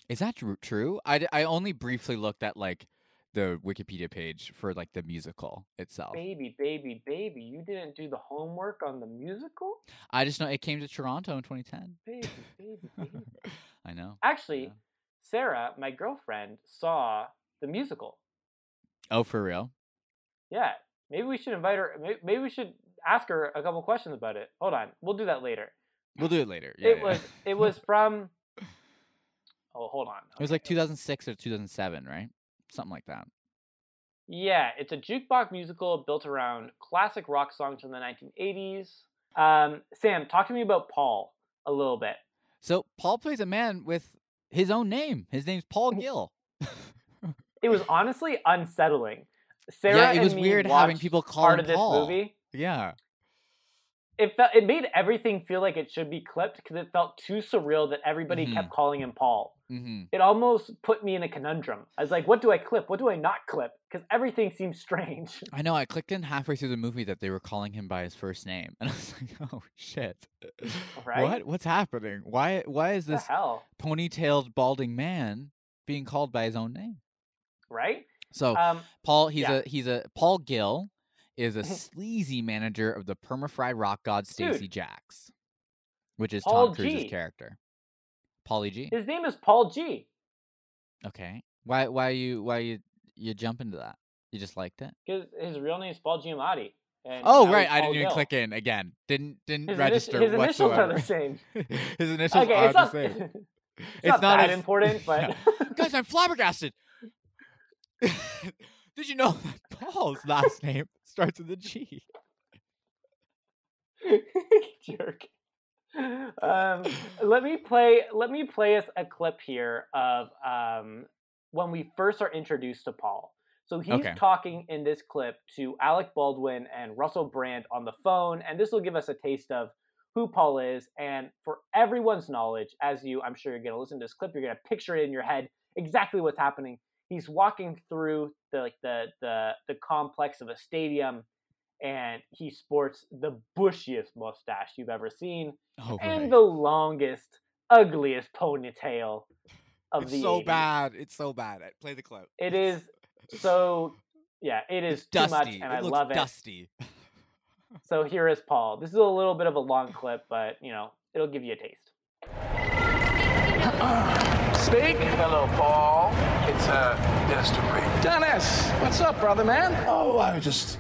Is that tru- true? I only briefly looked at like the Wikipedia page for like the musical itself. Baby, baby, baby, you didn't do the homework on the musical? I just know it came to Toronto in 2010. Baby, baby, baby. [LAUGHS] I know. Actually, Yeah. Sarah, my girlfriend, saw the musical. Oh, for real? Yeah, maybe we should invite her. Maybe we should ask her a couple questions about it. Hold on, we'll do that later. We'll do it later. Yeah, it yeah. was it was from. [LAUGHS] Oh, hold on. It was like 2006 or 2007, right? Something like that. Yeah, it's a jukebox musical built around classic rock songs from the 1980s. Um, Sam, talk to me about Paul a little bit. So Paul plays a man with his own name. His name's Paul [LAUGHS] Gill. It was honestly unsettling. Sarah yeah, it and was me weird having people call part him of this movie. Yeah. It felt it made everything feel like it should be clipped because it felt too surreal that everybody Mhm. kept calling him Paul. hmm It almost put me in a conundrum. I was like, what do I clip? What do I not clip? Because everything seems strange. I know. I clicked in halfway through the movie that they were calling him by his first name, [LAUGHS] and I was like, "Oh shit! Right? What? What's happening? Why? Why is this ponytailed balding man being called by his own name?" Right? So Um, Paul, he's yeah. a he's a Paul Gill is a mm-hmm. sleazy manager of the permafried rock god Stacee Jaxx, which is Paul Tom Cruise's G. character. Paulie G. his name is Paul G. Okay. Why? Why you? Why you? You jump into that? You just liked it? Because his real name is Paul Giamatti. Oh right, I didn't even click in again. Didn't didn't His, initi- register his initials are the same. [LAUGHS] his initials Okay, are it's the not, same. [LAUGHS] it's It's not, not that as- important, but [LAUGHS] yeah. Guys, I'm flabbergasted. Did you know that [LAUGHS] Paul's last name starts with a G? [LAUGHS] jerk. Um, let me play. Let me play us a clip here of um, when we first are introduced to Paul. So he's Okay. talking in this clip to Alec Baldwin and Russell Brand on the phone, and this will give us a taste of who Paul is. And for everyone's knowledge, as you, I'm sure you're going to listen to this clip, you're going to picture it in your head exactly what's happening. He's walking through the like the the the complex of a stadium, and he sports the bushiest mustache you've ever seen Oh, and right. the longest, ugliest ponytail of it's the so 80s. bad. It's so bad. Play the clip. It is So yeah, it is It's too much, dusty. and it I looks love it. dusty. [LAUGHS] So here is Paul. This is a little bit of a long clip, but you know it'll give you a taste. Speak. Hello, Paul. It's uh, Dennis Dupree. Dennis, what's up, brother man? Oh, I was just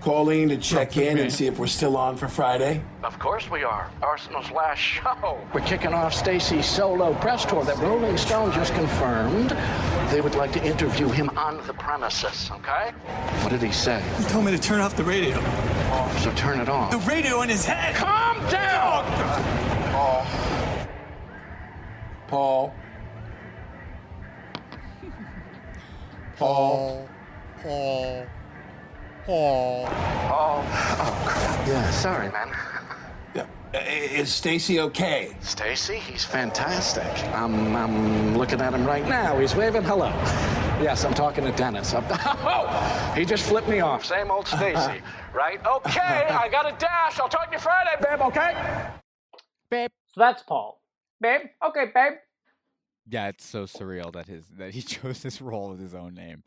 calling to check in and see if we're still on for Friday. Of course we are. Arsenal's last show. We're kicking off Stacee's solo press tour that Rolling Stone just confirmed. They would like to interview him. On the premises, okay? What did he say? He told me to turn off the radio. So turn it off. The radio in his head. Calm down! Paul. Paul. Paul. Paul. Paul. Paul. Oh, crap. Yeah, sorry, man. Yeah. I- Is Stacee okay? Stacee, he's fantastic. I'm, I'm looking at him right now. He's waving hello. Yes, I'm talking to Dennis. I'm- [LAUGHS] oh, he just flipped me off. Same old [LAUGHS] Stacee, right? Okay, I got a dash. I'll talk to you Friday, babe, okay? Babe. So that's Paul. Babe, okay, babe. Yeah, it's so surreal that his that he [LAUGHS] chose this role with his own name.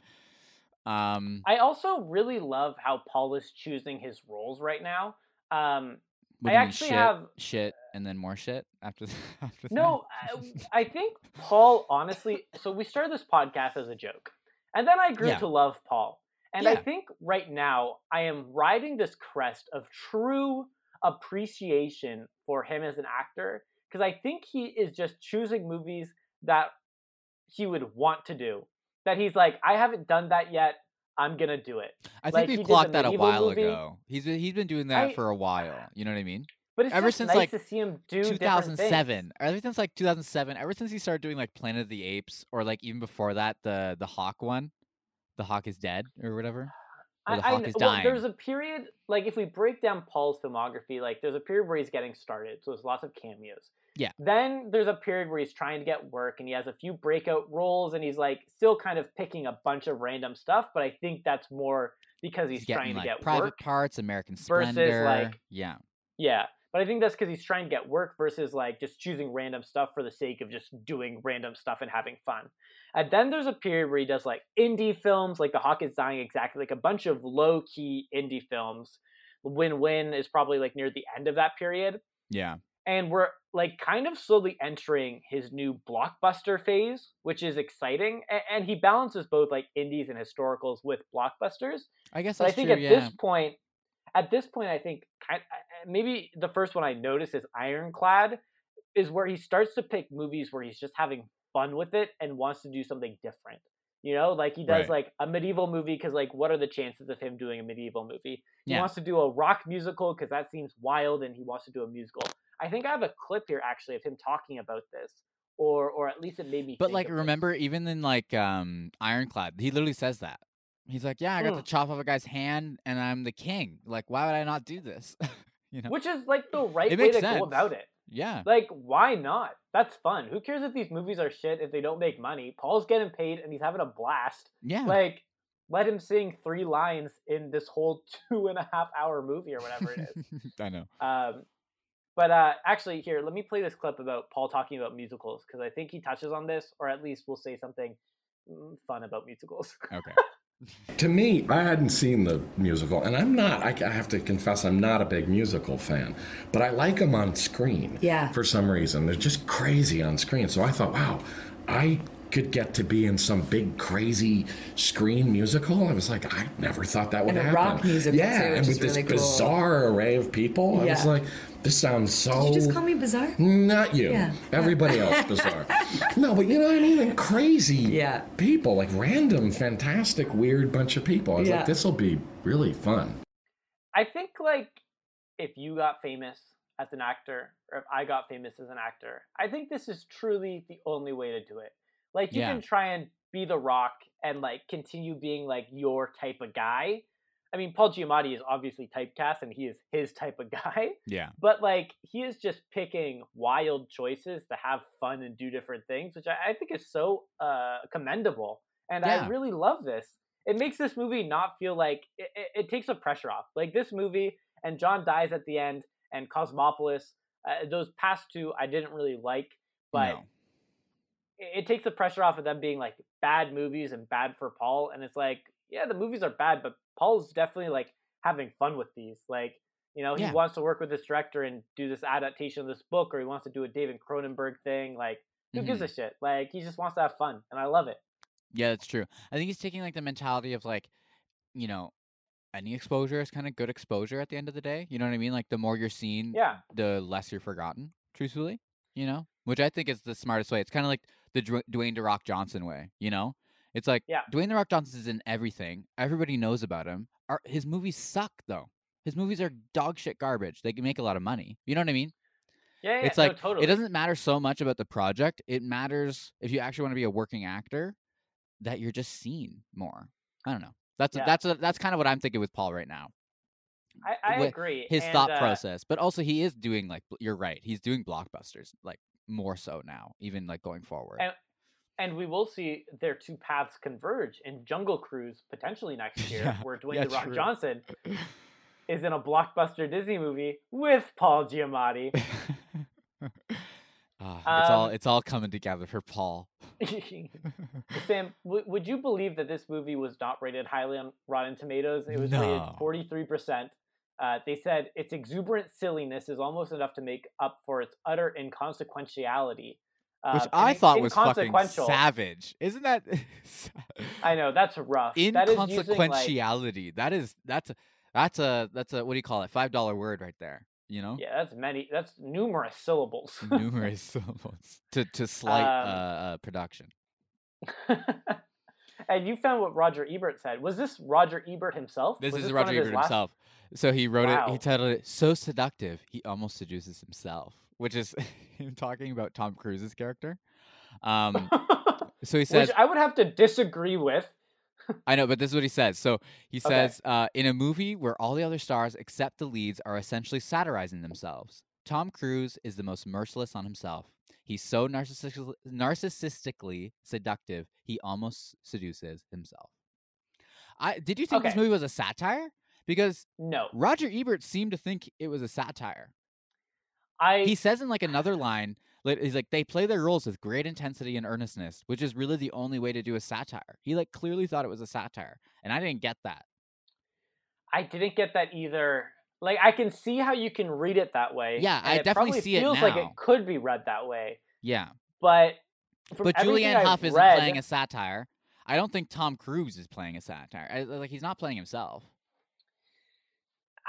Um, I also really love how Paul is choosing his roles right now. Um, I do you mean, actually shit, have- shit, and then more shit after [LAUGHS] after no, I, I think Paul honestly. So we started this podcast as a joke, and then I grew Yeah. to love Paul. And I think right now I am riding this crest of true appreciation for him as an actor because I think he is just choosing movies that he would want to do. That he's like, I haven't done that yet. I'm gonna do it. I think like, he we've clocked that a while movie. ago. He's been, he's been doing that I- for a while. You know what I mean? But it's Ever since, nice like, to see him do 2007 ever since like 2007 ever since he started doing like planet of the apes or like even before that the the hawk one the hawk is dead or whatever or the I, I hawk kn- is well, dying there's a period like if we break down Paul's filmography, like there's a period where he's getting started, so there's lots of cameos. Yeah. Then there's a period where he's trying to get work and he has a few breakout roles and he's like still kind of picking a bunch of random stuff, but I think that's more because he's, he's getting trying like to get private work. parts american versus, splendor like, yeah Yeah. But I think that's because he's trying to get work versus like just choosing random stuff for the sake of just doing random stuff and having fun. And then there's a period where he does like indie films, like The Hawk is Dying, exactly, like a bunch of low key indie films. Win Win is probably like near the end of that period. yeah And we're like kind of slowly entering his new blockbuster phase, which is exciting. A- And he balances both like indies and historicals with blockbusters. i guess I think true at yeah this point, at this point, I think maybe the first one I noticed is Ironclad, is where he starts to pick movies where he's just having fun with it and wants to do something different. You know, like he does Right. like a medieval movie because like what are the chances of him doing a medieval movie? He Yeah. wants to do a rock musical because that seems wild, and he wants to do a musical. I think I have a clip here actually of him talking about this, or or at least it made me. but like remember even in like um ironclad he literally says that he's like yeah i got to Mm. chop off a guy's hand and i'm the king like why would i not do this [LAUGHS] you know which is like the right It way to sense. go about it. yeah Like, why not? That's fun. Who cares if these movies are shit if they don't make money? Paul's getting paid and he's having a blast. yeah Like, let him sing three lines in this whole [LAUGHS] two and a half hour movie or whatever it is. [LAUGHS] i know um, but uh, actually, here, let me play this clip about Paul talking about musicals because I think he touches on this, or at least we'll say something mm, fun about musicals. [LAUGHS] okay To me, I hadn't seen the musical, and I'm not, I I have to confess, I'm not a big musical fan, but I like them on screen. Yeah. For some reason. They're just crazy on screen. So I thought, wow, I could get to be in some big, crazy screen musical. I was like, I never thought that would And a happen. rock musical, yeah, too, which and is with this really cool. bizarre array of people. I was like, this sounds so. Did you just call me bizarre? Not you. Yeah. Everybody else [LAUGHS] bizarre. no, but you know what I mean? And crazy Yeah. people, like random, fantastic, weird bunch of people. I was Yeah. like, this will be really fun. I think like if you got famous as an actor, or if I got famous as an actor, I think this is truly the only way to do it. Like you Yeah. can try and be the rock and like continue being like your type of guy. I mean, Paul Giamatti is obviously typecast and he is his type of [LAUGHS] guy, yeah but like he is just picking wild choices to have fun and do different things, which I, I think is so uh, commendable. And I really love this. It makes this movie not feel like it, it, it takes the pressure off. Like this movie, and John dies at the end, and Cosmopolis. Uh, those past two I didn't really like, but no. It, takes the pressure off of them being like bad movies and bad for Paul, and it's like, yeah, the movies are bad, but Paul's definitely like having fun with these. Like, you know, he Yeah. wants to work with this director and do this adaptation of this book, or he wants to do a David Cronenberg thing. Like, who gives Mhm. a shit? Like, he just wants to have fun, and I love it. Yeah, that's true. I think he's taking like the mentality of like, you know, any exposure is kind of good exposure at the end of the day. You know what I mean? Like the more you're seen, Yeah. the less you're forgotten. Truthfully, you know, which I think is the smartest way. It's kind of like the Dwayne the Rock Johnson way. You know, it's like Yeah. Dwayne the Rock Johnson is in everything. Everybody knows about him. Our, his movies suck though. His movies are dog shit garbage. They can make a lot of money. You know what I mean? Yeah, yeah, it's no, like totally. it doesn't matter so much about the project. It matters if you actually want to be a working actor that you're just seen more. I don't know. That's Yeah. that's a, that's kind of what I'm thinking with Paul right now. I, I agree. His and, thought uh, process, but also he is doing like you're right. He's doing blockbusters like more so now, even like going forward. And- and we will see their two paths converge in Jungle Cruise potentially next [LAUGHS] year, Yeah, where Dwayne yeah, the Rock true. Johnson [LAUGHS] is in a blockbuster Disney movie with Paul Giamatti. [LAUGHS] Ah, it's all Um, it's all coming together for Paul. Sam, w- would you believe that this movie was not rated highly on Rotten Tomatoes? It was rated 43%. Uh, they said its exuberant silliness is almost enough to make up for its utter inconsequentiality. Uh, Which I thought was fucking savage. Isn't that [LAUGHS] I know that's rough. That is using, like- inconsequentiality? that is that's a that's a that's a what do you call it? Five dollar word right there. You know, yeah, that's many. That's numerous syllables. numerous [LAUGHS] syllables to to slight Um, uh, uh, production. [LAUGHS] and you found what Roger Ebert said. Was this Roger Ebert himself? This Was is one Roger Ebert last- himself. So he wrote it. He titled it "So Seductive." He almost seduces himself, which is [LAUGHS] him talking about Tom Cruise's character. Um, [LAUGHS] so he says, Which I would have to disagree with. [LAUGHS] I know, but this is what he says. So he Okay. says, uh, in a movie where all the other stars except the leads are essentially satirizing themselves, Tom Cruise is the most merciless on himself. He's so narcissistic- narcissistically seductive, he almost seduces himself. I did you think this movie was a satire? Because No, Roger Ebert seemed to think it was a satire. I He says in like another [SIGHS] line, he's like, they play their roles with great intensity and earnestness, which is really the only way to do a satire. He like clearly thought it was a satire, and I didn't get that. I didn't get that either. Like I can see how you can read it that way. Yeah, I it definitely see it feels like it could be read that way. Yeah, But but Julianne Hough isn't read, playing a satire. I don't think Tom Cruise is playing a satire. I, like he's not playing himself.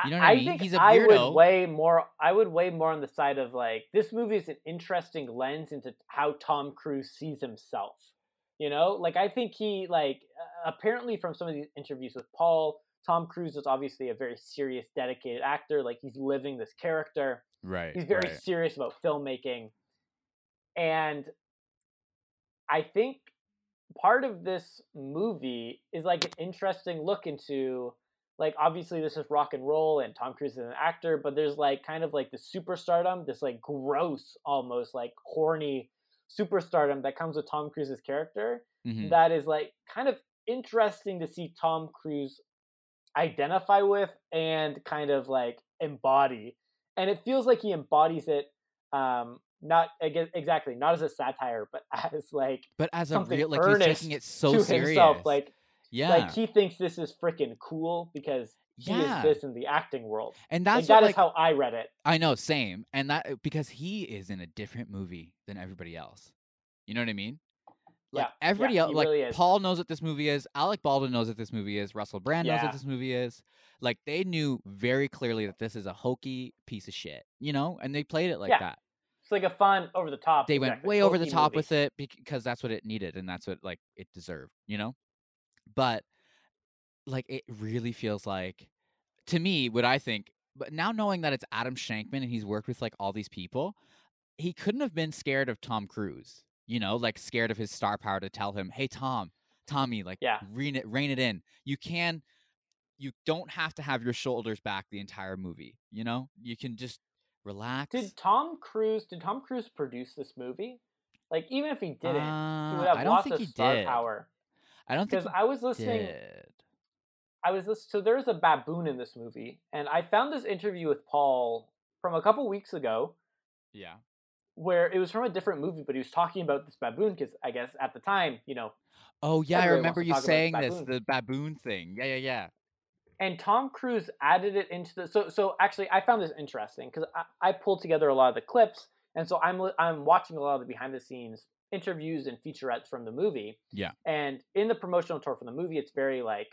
You know what I mean? think He's a weirdo. I would weigh more. I would weigh more on the side of like this movie is an interesting lens into how Tom Cruise sees himself. You know, like I think he like uh, apparently from some of these interviews with Paul, Tom Cruise is obviously a very serious, dedicated actor. Like he's living this character. Right. He's very serious about filmmaking, and I think part of this movie is like an interesting look into like obviously this is rock and roll and Tom Cruise is an actor, but there's like kind of like the superstardom, this like gross, almost like horny superstardom that comes with Tom Cruise's character. Mhm. That is like kind of interesting to see Tom Cruise identify with and kind of like embody. And it feels like he embodies it um not exactly not as a satire but [LAUGHS] as like But as a real, like he's taking it so to serious. himself like yeah, like he thinks this is freaking cool because he Yeah. is this in the acting world. and that's that what, is like, how I read it. I know, same. And that because he is in a different movie than everybody else. You know what I mean? Like Yeah, yeah, everybody else, like really. Paul knows what this movie is. Alec Baldwin knows what this movie is. Russell Brand knows what this movie is. Like they knew very clearly that this is a hokey piece of shit. You know, and they played it like Yeah, that. It's like a fun over the top. They went way over the top movie. with it because that's what it needed and that's what like it deserved. You know, but like it really feels like to me what I think. But now knowing that it's Adam Shankman and he's worked with like all these people, he couldn't have been scared of Tom Cruise. You know, like scared of his star power to tell him, "Hey, Tom, Tommy, like, Yeah. rein it, rein it in. You can, you don't have to have your shoulders back the entire movie. You know, you can just relax." Did Tom Cruise? Did Tom Cruise produce this movie? Like, even if he didn't, he Uh, would have I don't lots think of he star did. power. I don't think Because he I was listening. did. I was listening. So there's a baboon in this movie, and I found this interview with Paul from a couple weeks ago. Yeah. Where it was from a different movie, but he was talking about this baboon because I guess at the time, you know, Oh yeah, I remember you saying this the baboon thing. Yeah, yeah, yeah. and Tom Cruise added it into the so so actually I found this interesting because I, I pulled together a lot of the clips and so I'm I'm watching a lot of the behind the scenes interviews and featurettes from the movie Yeah. and in the promotional tour for the movie it's very like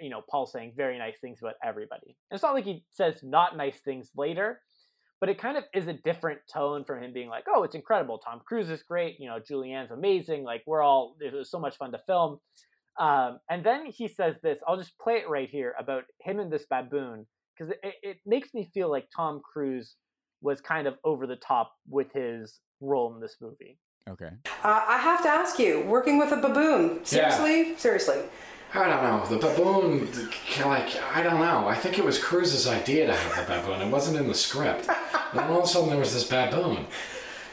you know Paul saying very nice things about everybody and it's not like he says not nice things later but it kind of is a different tone from him being like oh it's incredible Tom Cruise is great you know Julianne's amazing like we're all it was so much fun to film um, and then he says this. I'll just play it right here about him and this baboon because it, it makes me feel like Tom Cruise was kind of over the top with his role in this movie. Okay. Uh, I have to ask you, working with a baboon, seriously? Seriously. I don't know. The baboon, like, I don't know. I think it was Cruise's idea to have the baboon. It wasn't in the script. And [LAUGHS] then all of a sudden there was this baboon.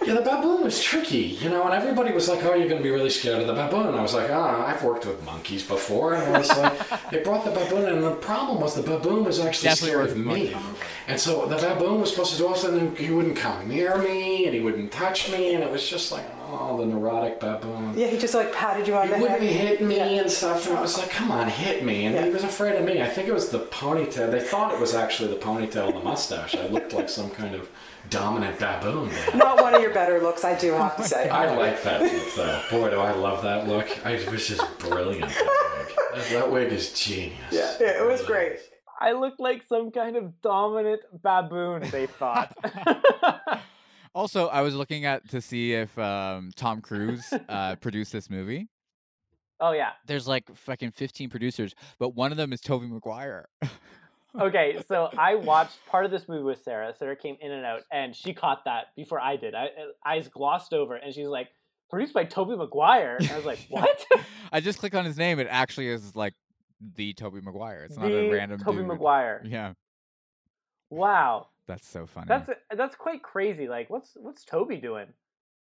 Yeah, the baboon was tricky, you know, and everybody was like, oh, you're going to be really scared of the baboon. I was like, ah, I've worked with monkeys before. And I was like, [LAUGHS] they brought the baboon and the problem was the baboon was actually Definitely scared worked of with me. monkeys. And so the baboon was supposed to do all this, and he wouldn't come near me, and he wouldn't touch me, and it was just like, oh, the neurotic baboon. Yeah, he just like patted you on He the wouldn't head. hit me Yeah. and stuff, and I was like, "Come on, hit me!" And he was afraid of me. I think it was the ponytail. They thought it was actually the ponytail and the mustache. I looked like some kind of dominant baboon. man. Not one of your better looks, I do have to say. I like that look, though. Boy, do I love that look. I, it was just brilliant. That wig, that, that wig is genius. Yeah, yeah, it was great. I looked like some kind of dominant baboon, they thought. [LAUGHS] Also, I was looking at to see if um, Tom Cruise uh, [LAUGHS] produced this movie. oh, yeah. There's like fucking 15 producers, but one of them is Tobey Maguire. Okay, so I [LAUGHS] watched part of this movie with Sarah. Sarah came in and out, and she caught that before I did. I, I glossed over, and she's like, produced by Tobey Maguire. And I was like, [LAUGHS] what? I just clicked on his name. It actually is like the Tobey Maguire. It's not a random Tobey dude. Maguire. Yeah, Wow. That's so funny. That's that's quite crazy. Like, what's what's Tobey doing?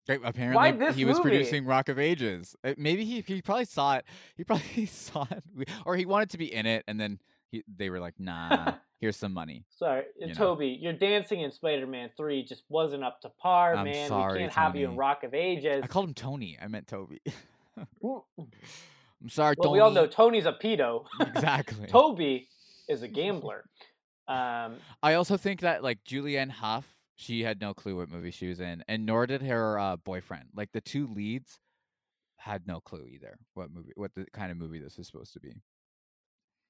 Apparently, he was movie? producing Rock of Ages. Uh, Maybe he he probably saw it. He [LAUGHS] probably saw it, or he wanted to be in it, and then he, they were like, "Nah, [LAUGHS] here's some money." Sorry, You know. Tobey, your dancing in Spider-Man Three just wasn't up to par, I'm man. sorry, we can't have you in Rock of Ages. I called him Tony. I meant Tobey. [LAUGHS] I'm sorry, well, Tony. we all know Tony's a pedo. exactly. Tobey is a gambler. Um, I also think that like Julianne Hough, she had no clue what movie she was in, and nor did her uh, boyfriend. Like the two leads had no clue either what movie, what the kind of movie this was supposed to be.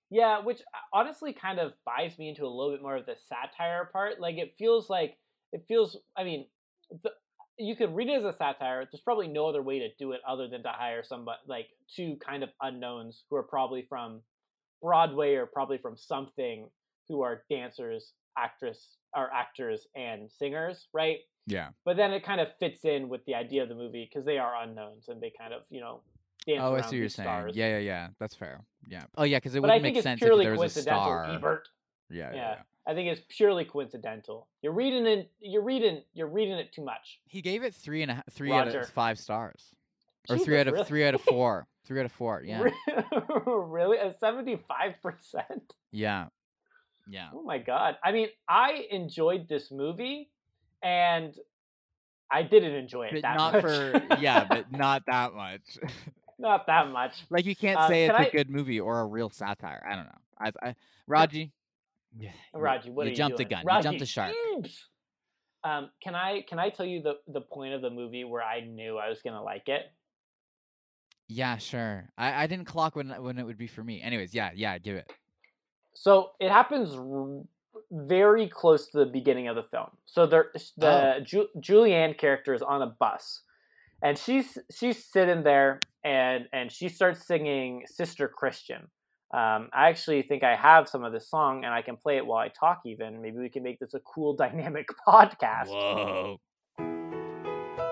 Yeah, which uh, honestly kind of buys me into a little bit more of the satire part. Like it feels like it feels. I mean, the, you could read it as a satire. There's probably no other way to do it other than to hire somebody like two kind of unknowns who are probably from Broadway or probably from something who are dancers, actress, or actors and singers, right? Yeah. But then it kind of fits in with the idea of the movie because they are unknowns and they kind of you know dance oh, I see what you're saying. stars. Yeah, yeah, yeah. That's fair. Yeah. Oh, yeah, because it But wouldn't make sense if there was a star. Ebert. Yeah, yeah, yeah. I think it's purely coincidental. You're reading it. You're reading. You're reading it too much. He gave it three and a three out Roger. of five stars, or Jesus, three out of really? three out of four. Three out of four. [LAUGHS] Yeah. [LAUGHS] really, a seventy-five percent. Yeah. Yeah. Oh my god! I mean, I enjoyed this movie, and I didn't enjoy it But that not much. for yeah, but [LAUGHS] not that much. [LAUGHS] not that much. like you can't Uh, say it's can a I- good movie or a real satire. I don't know. I, I Raji. Yeah, Raji, what you are you jumped the gun. Raji, you jumped the shark. Um, can I can I tell you the the point of the movie where I knew I was gonna like it? Yeah, sure. I, I didn't clock when when it would be for me. Anyways, yeah, yeah, give it. So it happens r- very close to the beginning of the film. So there, the Ju- Julianne character is on a bus, and she's she's sitting there, and and she starts singing "Sister Christian." Um, I actually think I have some of this song, and I can play it while I talk. Even maybe we can make this a cool [LAUGHS] dynamic podcast. Whoa.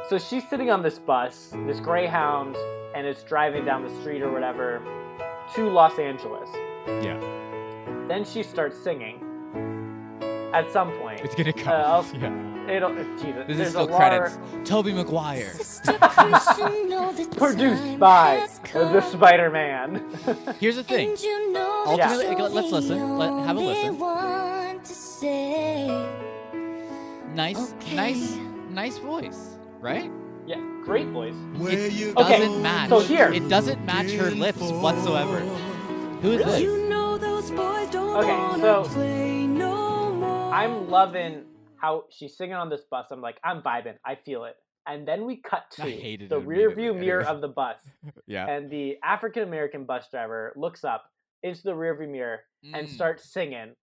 So she's sitting on this bus, this Greyhound, and it's driving down the street or whatever to Los Angeles. Yeah. Then she starts singing. At some point, It's gonna come. Uh, I'll- [LAUGHS] yeah. it'll Jesus. This is still a credits. of- Tobey Maguire. [LAUGHS] produced by [LAUGHS] the Spider-Man. Here's the thing. Ultimately, okay, let- let's listen. Let have a listen. Nice, nice, nice voice, right? Yeah, great voice. It Okay, doesn't match. so here- it doesn't match her lips whatsoever. Who is Really? this? Okay, wanna so- play no more. I'm loving how she's singing on this bus. I'm like, I'm vibing. I feel it. And then we cut to the it rear view mirror of the bus, [LAUGHS] Yeah. and the African American bus driver looks up into the rear view mirror and Mm. starts singing.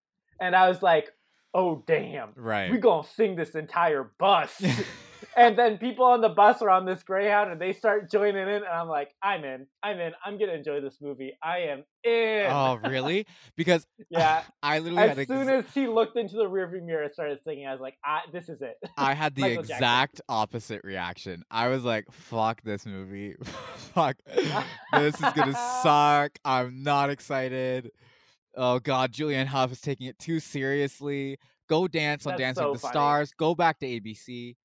And I was like, oh damn, Right. We're gonna sing this entire bus. [LAUGHS] and then people on the bus are on this Greyhound and they start joining in, and I'm like, I'm in, I'm in, I'm gonna enjoy this movie. I am in. oh, really? Because [LAUGHS] [LAUGHS] Yeah. I literally had As ex- soon as he looked into the rearview mirror and started singing, I was like, ah, this is it. I had [LAUGHS] the Michael Jackson. exact opposite reaction. I was like, fuck this movie. fuck. This is gonna suck. I'm not excited. Oh god, Julianne Hough is taking it too seriously. Go dance on That's Dancing so with the funny. Stars. Go back to ABC.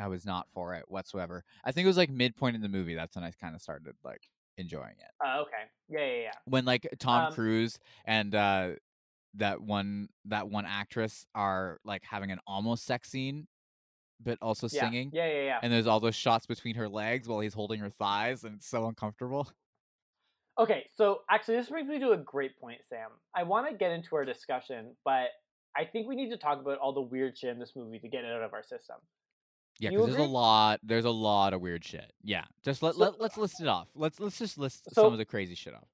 I was not for it whatsoever. I think it was like midpoint in the movie. That's when I kind of started like enjoying it. Oh, okay. Yeah, yeah, yeah. When like Tom Um, Cruise and uh that one that one actress are like having an almost sex scene, but also Yeah, singing. yeah, yeah, yeah. And there's all those shots between her legs while he's holding her thighs, and it's so uncomfortable. [LAUGHS] Okay, so actually, this brings me to a great point, Sam. I want to get into our discussion, but I think we need to talk about all the weird shit in this movie to get it out of our system. Yeah, because there's a lot. There's a lot of weird shit. Yeah, just let, So- let let's list it off. Let's let's just list So- some of the crazy shit off.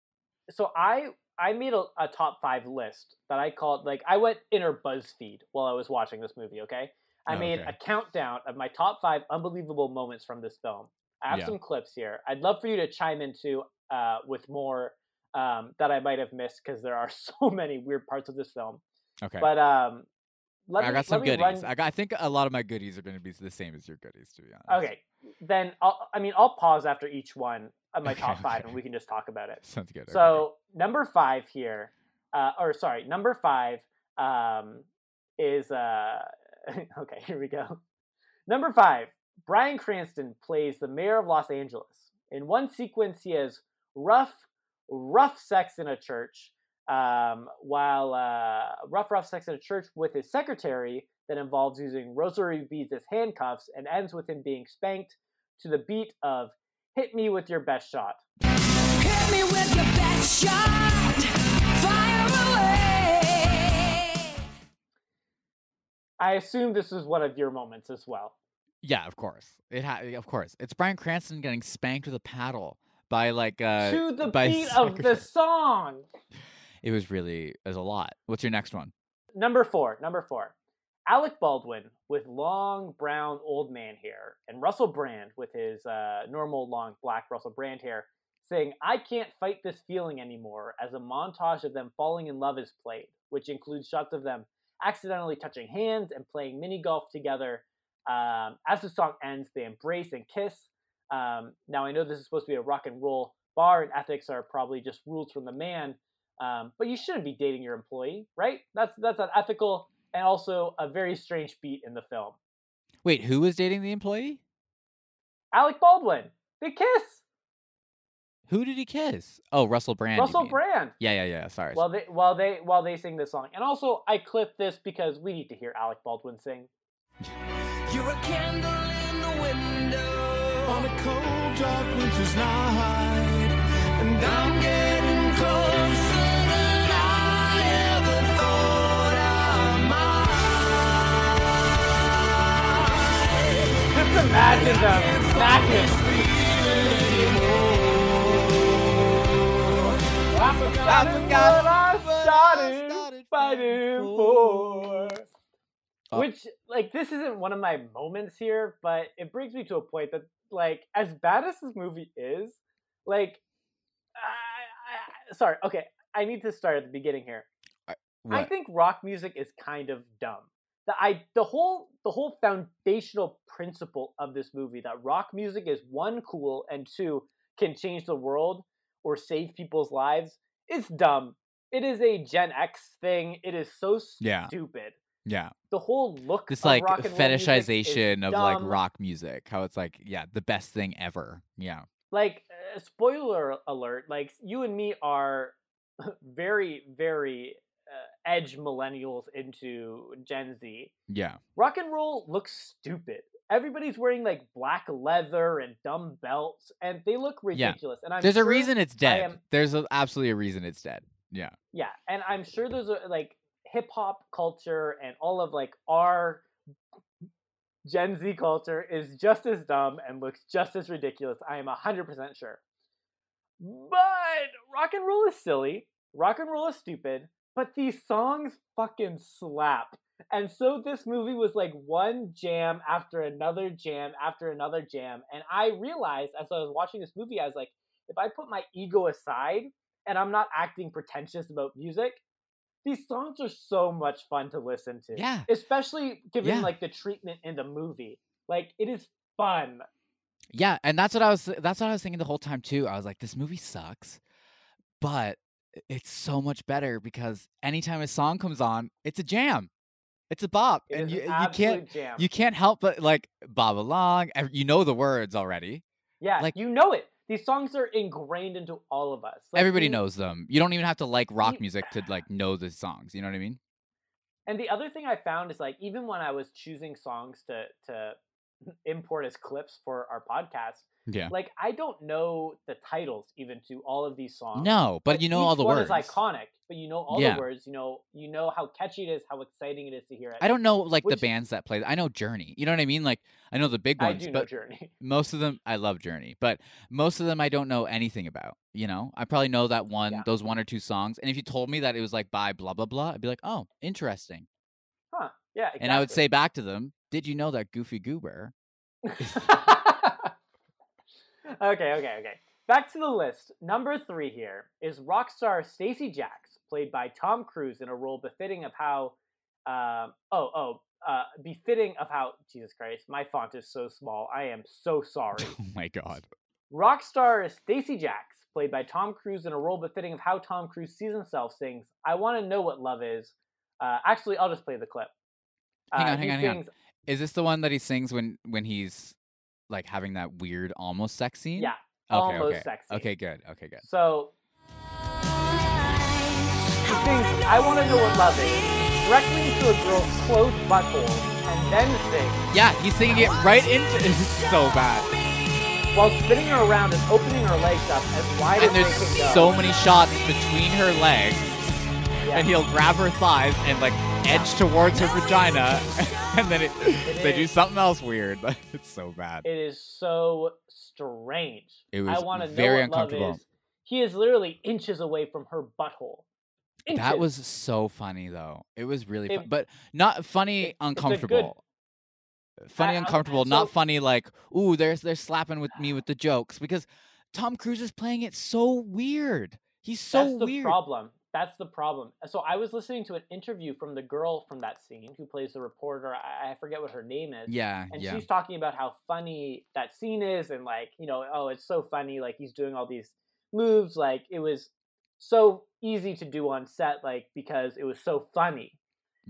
So I I made a, a top five list that I called like I went inner BuzzFeed while I was watching this movie. Okay, I Oh, made okay. a countdown of my top five unbelievable moments from this film. I have Yeah. some clips here. I'd love for you to chime into uh, with more um, that I might have missed because there are [LAUGHS] so many weird parts of this film. Okay, But um, let I got some me goodies. run- I got. I think a lot of my goodies are going to be the same as your goodies, to be honest. Okay, then I'll, I mean I'll pause after each one of my Okay, [LAUGHS] top five, okay. and we can just talk about it. Sounds good. okay, So number five here, uh, or sorry, number five um, is uh, [LAUGHS] okay. Here we go. Number five, Bryan Cranston plays the mayor of Los Angeles. In one sequence, he has rough, rough sex in a church, um, while uh, rough, rough sex in a church with his secretary that involves using rosary beads as handcuffs and ends with him being spanked to the beat of "Hit Me with Your Best Shot." Hit me with your best shot. Fire away. I assume this is one of your moments as well. Yeah, of course. It ha- of course. It's Bryan Cranston getting spanked with a paddle by like uh to the by beat of the song. It was really was a lot. What's your next one? Number four, number four. Alec Baldwin with long brown old man hair, and Russell Brand with his uh, normal long black Russell Brand hair, saying, I can't fight this feeling anymore, as a montage of them falling in love is played, which includes shots of them accidentally touching hands and playing mini golf together. Um, as the song ends, they embrace and kiss. Um, now, I know this is supposed to be a rock and roll bar, and ethics are probably just rules from the man, um, but you shouldn't be dating your employee, right? That's that's unethical and also a very strange beat in the film. Wait, who was dating the employee? Alec Baldwin, they kiss. Who did he kiss? Oh, Russell Brand. Russell. Brand. Yeah, yeah, yeah. Sorry. While they while they while they sing this song, and also I clip this because we need to hear Alec Baldwin sing. [LAUGHS] You're a candle in the window On a cold, dark winter's night. And I'm getting Just imagine them smacking. I forgot what I started fighting for. Oh. Which, like, this isn't one of my moments here, but it brings me to a point that, like, as bad as this movie is, like, I, I, sorry, okay, I need to start at the beginning here. I What? think rock music is kind of dumb. The I the whole the whole foundational principle of this movie that rock music is one cool and two can change the world or save people's lives is dumb. It is a Gen X thing. It is so Yeah. stupid. yeah. The whole look This of like rock and roll music is fetishization of like rock music. How it's like, yeah, the best thing ever. Yeah. like uh, spoiler alert like you and me are [LAUGHS] very very uh, edge millennials into gen z Yeah. rock and roll looks stupid everybody's wearing like black leather and dumb belts, and they look Yeah. ridiculous. And I'm There's a reason it's dead. am- There's a, absolutely a reason it's dead. Yeah. yeah, and I'm sure there's a like hip hop culture and all of like our Gen Z culture is just as dumb and looks just as ridiculous. I am 100% sure. But rock and roll is silly, rock and roll is stupid, but these songs fucking slap. And so this movie was like one jam after another jam after another jam. And I realized as I was watching this movie, I was like, if I put my ego aside and I'm not acting pretentious about music, these songs are so much fun to listen to. Yeah. Especially given Yeah. like the treatment in the movie. Like it is fun. Yeah, and that's what I was that's what I was thinking the whole time too. I was like, this movie sucks, but it's so much better because anytime a song comes on, it's a jam. It's a bop. It and you an eh, you can't jam. you can't help but like bob along. You know the words already. Yeah, like- you know it. These songs are ingrained into all of us. Like, Everybody we- knows them. You don't even have to like rock music to like know the songs. You know what I mean? And the other thing I found is like even when I was choosing songs to to import as clips for our podcast, Yeah. like I don't know the titles even to all of these songs. No, but you know all the words. is iconic, but you know all Yeah. the words. You know you know how catchy it is, how exciting it is to hear it. I don't know like Which- the bands that play. I know Journey. You know what I mean? Like I know the big I ones, do know but Journey. [LAUGHS] most of them I love Journey, but most of them I don't know anything about. You know, I probably know that one, Yeah. those one or two songs. And if you told me that it was like by blah blah blah, I'd be like, oh, interesting. Huh? Yeah. Exactly. And I would say back to them, did you know that Goofy Goober? [LAUGHS] okay, okay, okay. Back to the list. Number three here is rock star Stacee Jaxx, played by Tom Cruise in a role befitting of how, um, oh, oh, uh, befitting of how, Jesus Christ, my font is so small. I am so [LAUGHS] sorry. Oh my god. rock star Stacee Jaxx, played by Tom Cruise in a role befitting of how Tom Cruise sees himself, sings, I want to know what love is. Uh, actually, I'll just play the clip. Hang Uh, on, hang on, hang on. Is this the one that he sings when when he's like having that weird almost sex scene? Yeah, Okay, almost okay. sex scene. Okay, good. Okay, good. So he sings I Wanna Know What Love Is directly into a girl's closed butthole and then sings Yeah, he's singing it right into [LAUGHS] it's so bad. while spinning her around and opening her legs up as wide And as there's they can go. so many shots between her legs Yeah. and he'll grab her thighs and like edge towards her vagina [LAUGHS] [LAUGHS] and then it, they do something else weird but [LAUGHS] it's so bad It is so strange. It I was want to know very what love uncomfortable. is. He is literally inches away from her butthole. Inches. that was so funny though it was really It- fun but not funny it- a good- uncomfortable funny I- I- uncomfortable so- not funny like ooh they're they're slapping with me with the jokes because tom cruise is playing it so weird he's so That's the weird problem. That's the problem. So I was listening to an interview from the girl from that scene who plays the reporter. I, forget what her name is. yeah and yeah she's talking about how funny that scene is and like you know oh it's so funny like he's doing all these moves like it was so easy to do on set like because it was so funny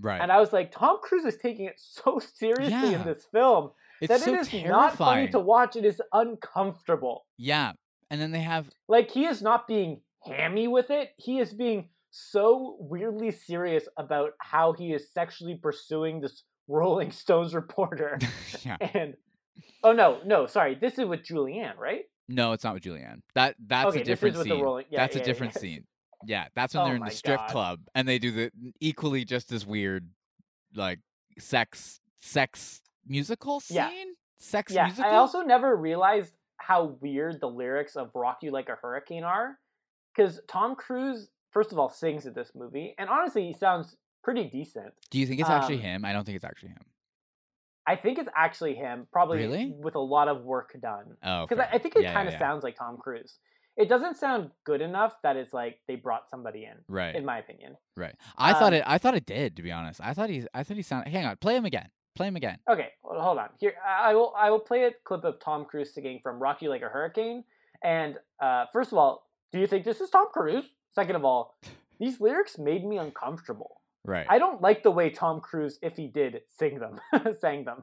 right and i was like tom cruise is taking it so seriously Yeah. in this film it's that so it is not funny to watch it is uncomfortable yeah and then they have like he is not being hammy with it he is being so weirdly serious about how he is sexually pursuing this rolling stones reporter [LAUGHS] yeah and oh no, no, sorry, this is with Julianne, right? no it's not with julianne that that's Okay, a different scene rolling- yeah, that's yeah, a different yeah. scene yeah that's when Oh they're in the strip God. club and they do the equally just as weird like sex sex musical scene Yeah. sex yeah, musical I also never realized how weird the lyrics of "Rock You Like a Hurricane" are, because Tom Cruise, first of all, sings in this movie, and honestly, he sounds pretty decent. do you think it's actually um, him i don't think it's actually him I think it's actually him, probably Really? with a lot of work done. oh Because. I, I think it Yeah, kind of yeah. sounds like Tom Cruise. It doesn't sound good enough that it's like they brought somebody in, right in my opinion. right i thought um, it i thought it did to be honest i thought he i thought he sounded hang on play him again play him again Okay, well, hold on. Here, I I will I will play a clip of Tom Cruise singing from "Rocky Like a Hurricane." And uh, first of all, do you think this is Tom Cruise? Second of all, these lyrics made me uncomfortable. right I don't like the way Tom Cruise, if he did, sing them, [LAUGHS] sang them.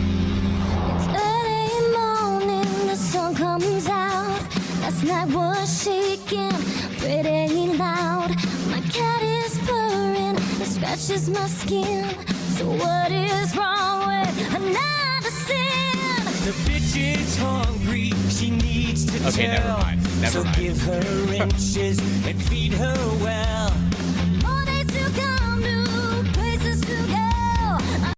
Early morning, the sun comes out. Last night was shaking pretty loud. My cat is purring, it scratches my skin. So what is wrong with another sin. The bitch is hungry, she needs to Okay, never tell. mind, never so mind. give her inches and feed her well. More days to come, new places to go.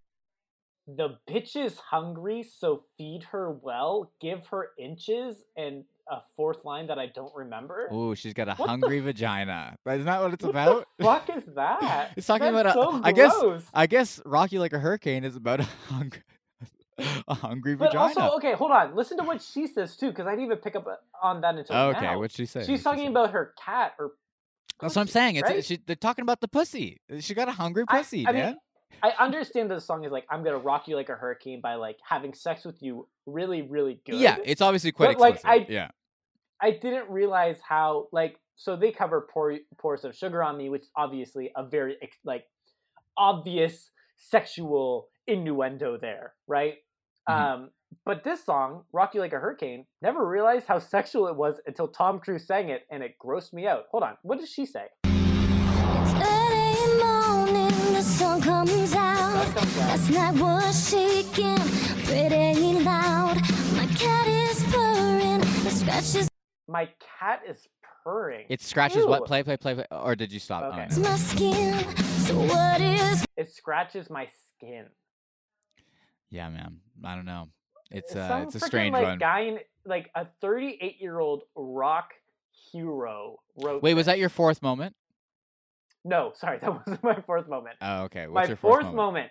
The bitch is hungry, so feed her well, give her inches, and a fourth line that I don't remember. Ooh, she's got a What the hungry vagina. Isn't that what it's about? [LAUGHS] Fuck is that? It's talking That's about a. so I guess. I guess Rocky like a hurricane is about a [LAUGHS] hungry, [LAUGHS] a hungry But vagina. also, okay, hold on. Listen to what she says too, because I didn't even pick up uh, on that until Oh, okay, now. what'd she say? She's What'd she talking say? about her cat or. That's what I'm saying. It's right? she, they're talking about the pussy. She got a hungry pussy, I man. mean, I understand that the song is like "I'm gonna rock you like a hurricane" by like having sex with you really, really good. yeah, it's obviously quite But, like, explicit. I- yeah. I didn't realize how like so they cover pour, "Pours of Sugar on Me," which is obviously a very like obvious sexual innuendo there, right? Mhm. Um, but this song, "Rock You Like a Hurricane," never realized how sexual it was until Tom Cruise sang it, and it grossed me out. Hold on, what does she say? It's early morning, the sun comes out. Sun comes out. Last night was shaking pretty loud. My cat is purring, the scratches My cat is purring. It scratches what? Play, play, play, play. Or did you stop? Okay. Oh, no. my skin. So what is It scratches my skin. Yeah, man. I don't know. It's uh, it's a strange like, one. Guy in, like a 38 year old rock hero wrote. Wait, was that your fourth moment? No, sorry, [LAUGHS] that wasn't my fourth moment. Oh, okay. What's my your fourth fourth moment?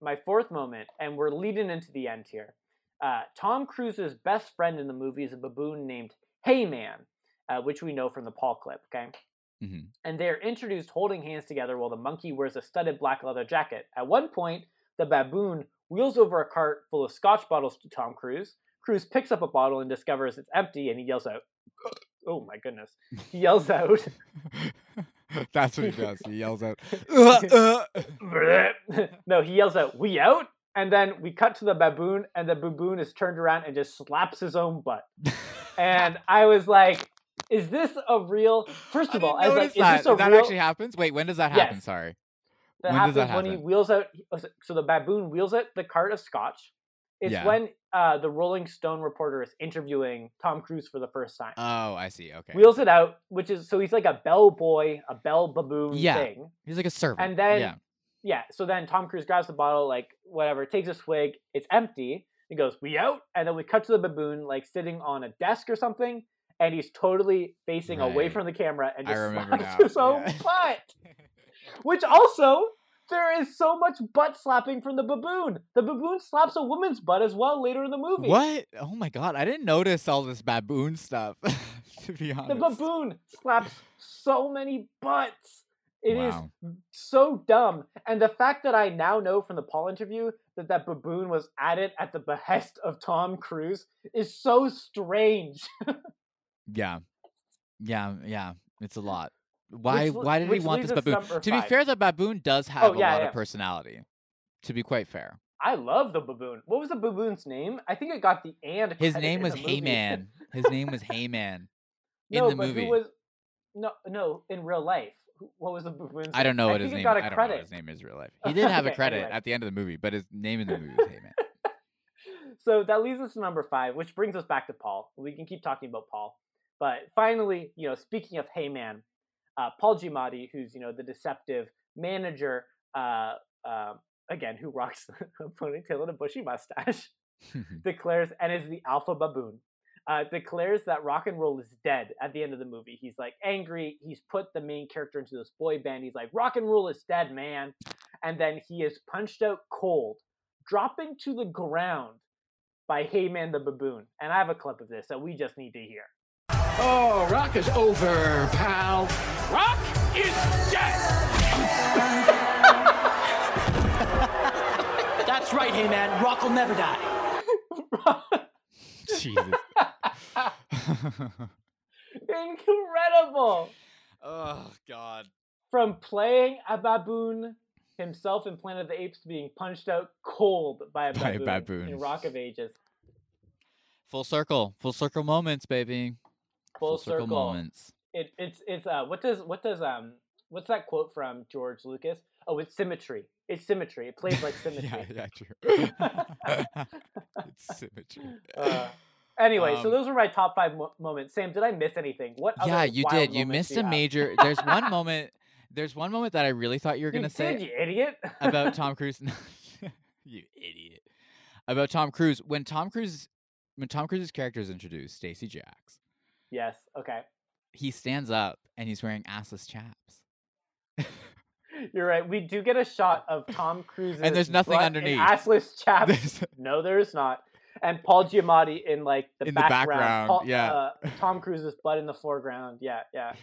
My fourth moment, and we're leading into the end here. Uh, Tom Cruise's best friend in the movie is a baboon named Heyman, uh, which we know from the Paul clip. Okay, Mhm. and they're introduced holding hands together while the monkey wears a studded black leather jacket. At one point, the baboon wheels over a cart full of scotch bottles to Tom Cruise. Cruise picks up a bottle and discovers it's empty, and he yells out, "Oh my goodness!" He yells out. [LAUGHS] That's what he does. He yells out. [LAUGHS] "Uh, uh." [LAUGHS] no, he yells out, "We out!" And then we cut to the baboon, and the baboon is turned around and just slaps his own butt. And I was like, "Is this a real?" First of all, I was like, "Is that. this a real that real?" actually happens. Wait, when does that happen? Yes. Sorry. That when does happens that when he wheels out. So the baboon wheels out the cart of scotch. It's Yeah. when uh, the Rolling Stone reporter is interviewing Tom Cruise for the first time. Oh, I see. Okay. Wheels it out, which is so he's like a bell boy, a bell baboon Yeah. thing. He's like a servant. And then yeah. yeah, so then Tom Cruise grabs the bottle, like whatever, takes a swig, it's empty. He goes, "We out," and then we cut to the baboon, like sitting on a desk or something, and he's totally facing away from the camera and I just [LAUGHS] now, his own butt. [LAUGHS] Which also, there is so much butt slapping from the baboon. The baboon slaps a woman's butt as well later in the movie. What? Oh my god! I didn't notice all this baboon stuff. [LAUGHS] to be honest. The baboon slaps so many butts. It is Wow. so dumb. And the fact that I now know from the Paul interview that that baboon was added at the behest of Tom Cruise is so strange. [LAUGHS] Yeah. Yeah. Yeah. It's a lot. Why? le- why did he want this baboon? To be fair, the baboon does oh, have a yeah, lot yeah. of personality. To be quite fair, I love the baboon. What was the baboon's name? I think it got the and. his name was. Heyman. His name was Heyman in no, the but movie. who was no no in real life? What was the baboon's? I don't know name? what I his name. got a I don't know credit. what his name is in real life. [LAUGHS] He did have a credit anyway. at the end of the movie, but his name in the movie was [LAUGHS] Heyman. so that leads us to number five, which brings us back to Paul. We can keep talking about Paul, but finally, you know, speaking of Heyman, uh, Paul Giamatti, who's you know the deceptive manager, uh, uh, again, who rocks [LAUGHS] a ponytail and a bushy mustache, [LAUGHS] declares and is the alpha baboon. Uh, declares that rock and roll is dead at the end of the movie. He's like angry. He's put the main character into this boy band. He's like, rock and roll is dead, man. And then he is punched out cold, dropping to the ground by Heyman the baboon. And I have a clip of this that we just need to hear. Oh, rock is over, pal. Rock is dead! That's right, hey man. Rock will never die. [LAUGHS] Jesus. [LAUGHS] Incredible! oh God. From playing a baboon himself in Planet of the Apes to being punched out cold by a By a baboon, baboon. in Rock of Ages. Full circle. Full circle moments, baby. Full, circle. moments. It, it's it's uh what does what does um what's that quote from George Lucas? Oh, it's symmetry. It's symmetry. It plays like [LAUGHS] symmetry. yeah, yeah, true. [LAUGHS] it's symmetry. Uh, anyway, so Um, those were my top five mo- moments. Sam, did I miss anything? What? yeah, you did. You missed do a have? major. [LAUGHS] There's one moment. There's one moment that I really thought you were You gonna did, say you idiot. about Tom Cruise. you idiot. About Tom Cruise when Tom Cruise when Tom Cruise's character is introduced, Stacee Jaxx. Yes. Okay. He stands up and he's wearing assless chaps. [LAUGHS] You're right. We do get a shot of Tom Cruise and there's nothing underneath. Assless [LAUGHS] chaps. There's- no, there is not. And Paul Giamatti in like the In the background. background, Paul- yeah. uh, [LAUGHS] Tom Cruise's butt in the foreground. Yeah, yeah.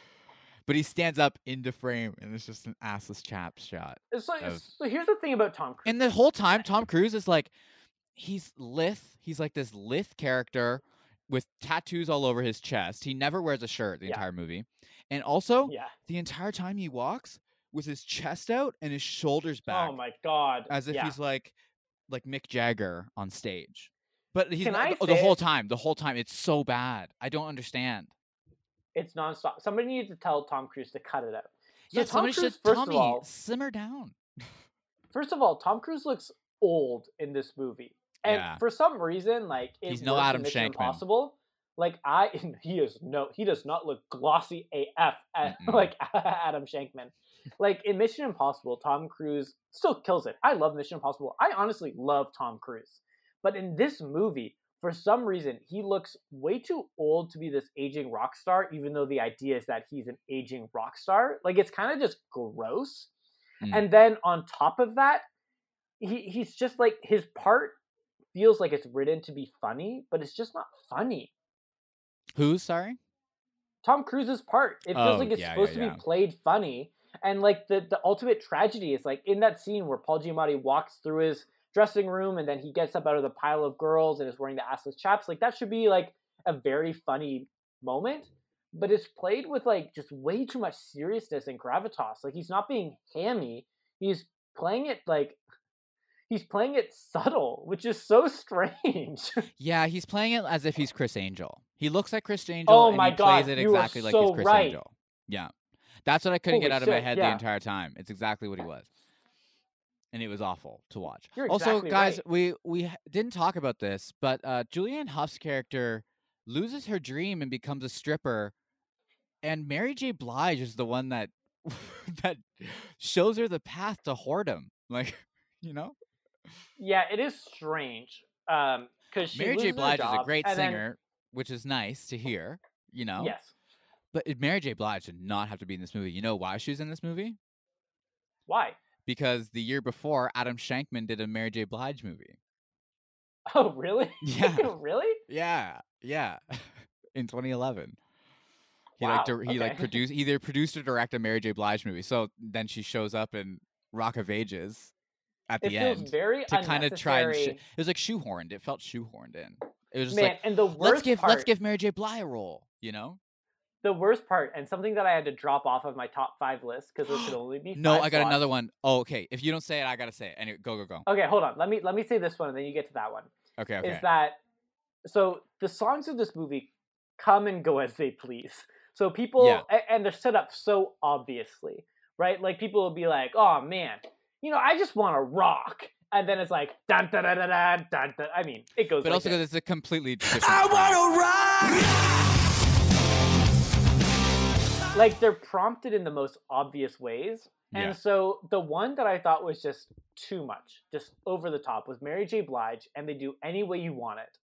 But he stands up into frame and it's just an assless chaps shot. So, Of- so here's the thing about Tom Cruise. And the whole time, Tom Cruise is like, he's lithe. He's like this lithe character with tattoos all over his chest. He never wears a shirt the Yeah. entire movie. And also, Yeah. the entire time he walks with his chest out and his shoulders oh back, Oh my god. as if yeah. he's like, like Mick Jagger on stage. But he's Can not, oh, the whole time. The whole time, it's so bad. I don't understand. It's nonstop. Somebody needs to tell Tom Cruise to cut it out. So yeah, Tom somebody Cruise, should first Tommy of all, simmer down. [LAUGHS] first of all, Tom Cruise looks old in this movie, and Yeah. for some reason, like He's no Adam Shankman. Impossible. Like I, [LAUGHS] he is no, he does not look glossy AF at, [LAUGHS] like [LAUGHS] Adam Shankman. Like in Mission Impossible, Tom Cruise still kills it. I love Mission Impossible. I honestly love Tom Cruise, but in this movie, for some reason, he looks way too old to be this aging rock star. Even though the idea is that he's an aging rock star, like it's kind of just gross. Mm. And then on top of that, he he's just like his part feels like it's written to be funny, but it's just not funny. Who's sorry? Tom Cruise's part, it feels Oh, like it's yeah, supposed yeah, to be played funny. And like the the ultimate tragedy is like in that scene where Paul Giamatti walks through his dressing room and then he gets up out of the pile of girls and is wearing the assless chaps. Like that should be like a very funny moment, but it's played with like just way too much seriousness and gravitas. Like he's not being hammy. He's playing it like he's playing it subtle, which is so strange. [LAUGHS] Yeah, he's playing it as if he's Criss Angel. He looks like Criss Angel. Oh and my he plays God, it you are exactly like so he's Chris right. Angel. Yeah, that's what I couldn't get Holy out of my shit, head the entire time. It's exactly what he was, and it was awful to watch. You're also, exactly guys, right. we we didn't talk about this, but uh, Julianne Hough's character loses her dream and becomes a stripper, and Mary J. Blige is the one that [LAUGHS] that shows her the path to whoredom. Like, [LAUGHS] you know. Yeah, it is strange. Um, because she Mary J. Blige is a great and then- singer, which is nice to hear. You know. Yes. But Mary J. Blige did not have to be in this movie. You know why she was in this movie? Why? Because the year before, Adam Shankman did a Mary J. Blige movie. [LAUGHS] Oh, really? [LAUGHS] Yeah. [LAUGHS] really? Yeah, yeah. in 2011. He like Wow, dir- he like produced either produced or directed a Mary J. Blige movie. So then she shows up in Rock of Ages at It the feels end very to kind of try and sh- it was like shoehorned. It felt shoehorned in. It was just Man, like and the worst let's give part, let's give Mary J. Blige a role. You know? the worst part, and something that I had to drop off of my top five list because there could [GASPS] only be No, I got another one. Oh, okay. If you don't say it, I gotta say it. Anyway, go go go. Okay, hold on. Let me let me say this one, and then you get to that one. Okay, okay. Is that so? The songs of this movie come and go as they please. So people, Yeah. and they're set up so obviously, right? Like people will be like, "Oh man, you know, I just want to rock," and then it's like, "Dun dun dun dun dun dun." dun. I mean, it goes. but like also this. because it's a completely different. I song. wanna rock. like they're prompted in the most obvious ways. And Yeah. so the one that I thought was just too much, just over the top, was Mary J. Blige, and they do Any Way You Want It.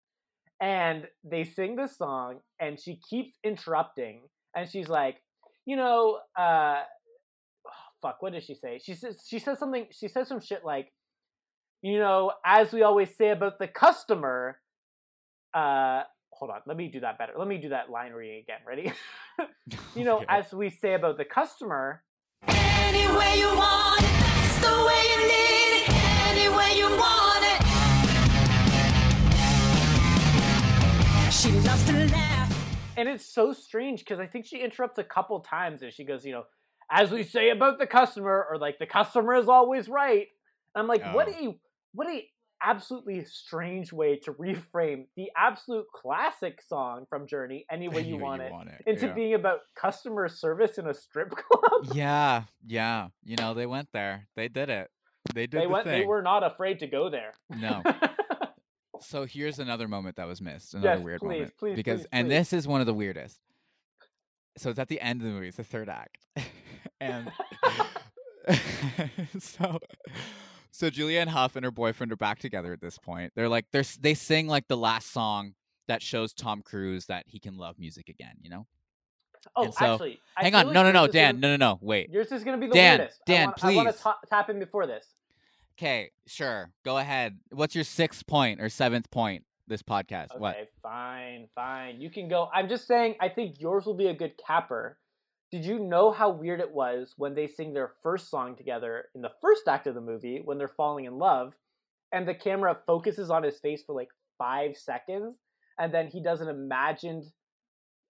And they sing this song, and she keeps interrupting, and she's like, you know, uh, fuck, what does she say? She says she says something. She says some shit like, you know, as we always say about the customer. Uh, hold on, let me do that better. Let me do that line reading again. Ready? [LAUGHS] you know, [LAUGHS] Okay. as we say about the customer. Any way you want it, that's the way you need it. Any way you want it. She loves to laugh. And it's so strange because I think she interrupts a couple times and she goes, you know, as we say about the customer, or like the customer is always right. And I'm like, what Oh. a what a absolutely strange way to reframe the absolute classic song from Journey, Any Way You, want, You it, Want It, into yeah. being about customer service in a strip [LAUGHS] club. Yeah, yeah. You know, they went there. They did it. They did they the went. thing. They were not afraid to go there. No. [LAUGHS] so here's another moment that was missed. Another Yes, weird please, moment. please, because please, and this is one of the weirdest. So it's at the end of the movie. It's the third act, [LAUGHS] and [LAUGHS] [LAUGHS] so so Julianne Hough and her boyfriend are back together at this point. They're like they're they sing like the last song that shows Tom Cruise that he can love music again. You know. Oh, so- actually, Hang on, like no, no, no, Dan, gonna- no, no, no, wait. Yours is gonna be the Dan, weirdest. Dan, I want, I want please. to ta- tap in before this. Okay, sure, go ahead. What's your sixth point or seventh point? This podcast. Okay, What? fine, fine. You can go. I'm just saying. I think yours will be a good capper. Did you know how weird it was when they sing their first song together in the first act of the movie when they're falling in love, and the camera focuses on his face for like five seconds, and then he does an imagined,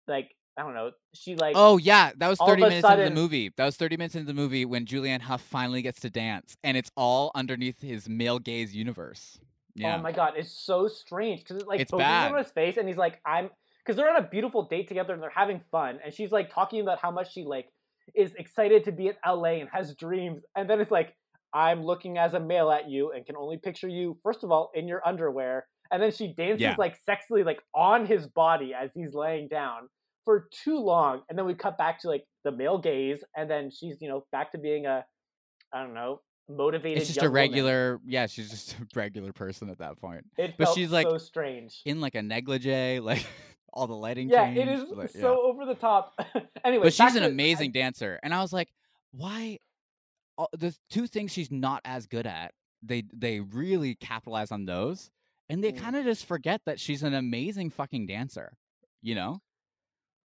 like I don't know, she like Oh yeah, that was 30 a minutes into the movie. That was 30 minutes into the movie when Julianne Hough finally gets to dance, and it's all underneath his male gaze universe. Oh yeah. Oh my god, it's so strange because it like It's focuses bad. on his face, and he's like, "I'm," because they're on a beautiful date together and they're having fun, and she's like talking about how much she like is excited to be in LA and has dreams, and then it's like, "I'm looking as a male at you and can only picture you first of all in your underwear," and then she dances Yeah. like sexily like on his body as he's laying down for too long, and then we cut back to like the male gaze, and then she's you know back to being a, I don't know, motivated. it's just a woman. regular, yeah, she's just [LAUGHS] a regular person at that point. It but she's like so strange. in like a negligee, like [LAUGHS] all the lighting Yeah, changed. it is like, so yeah. over the top. [LAUGHS] anyway, But she's an to- amazing dancer, and I was like, why? all- The two things she's not as good at, they they really capitalize on those, and they Mm. kind of just forget that she's an amazing fucking dancer. You know?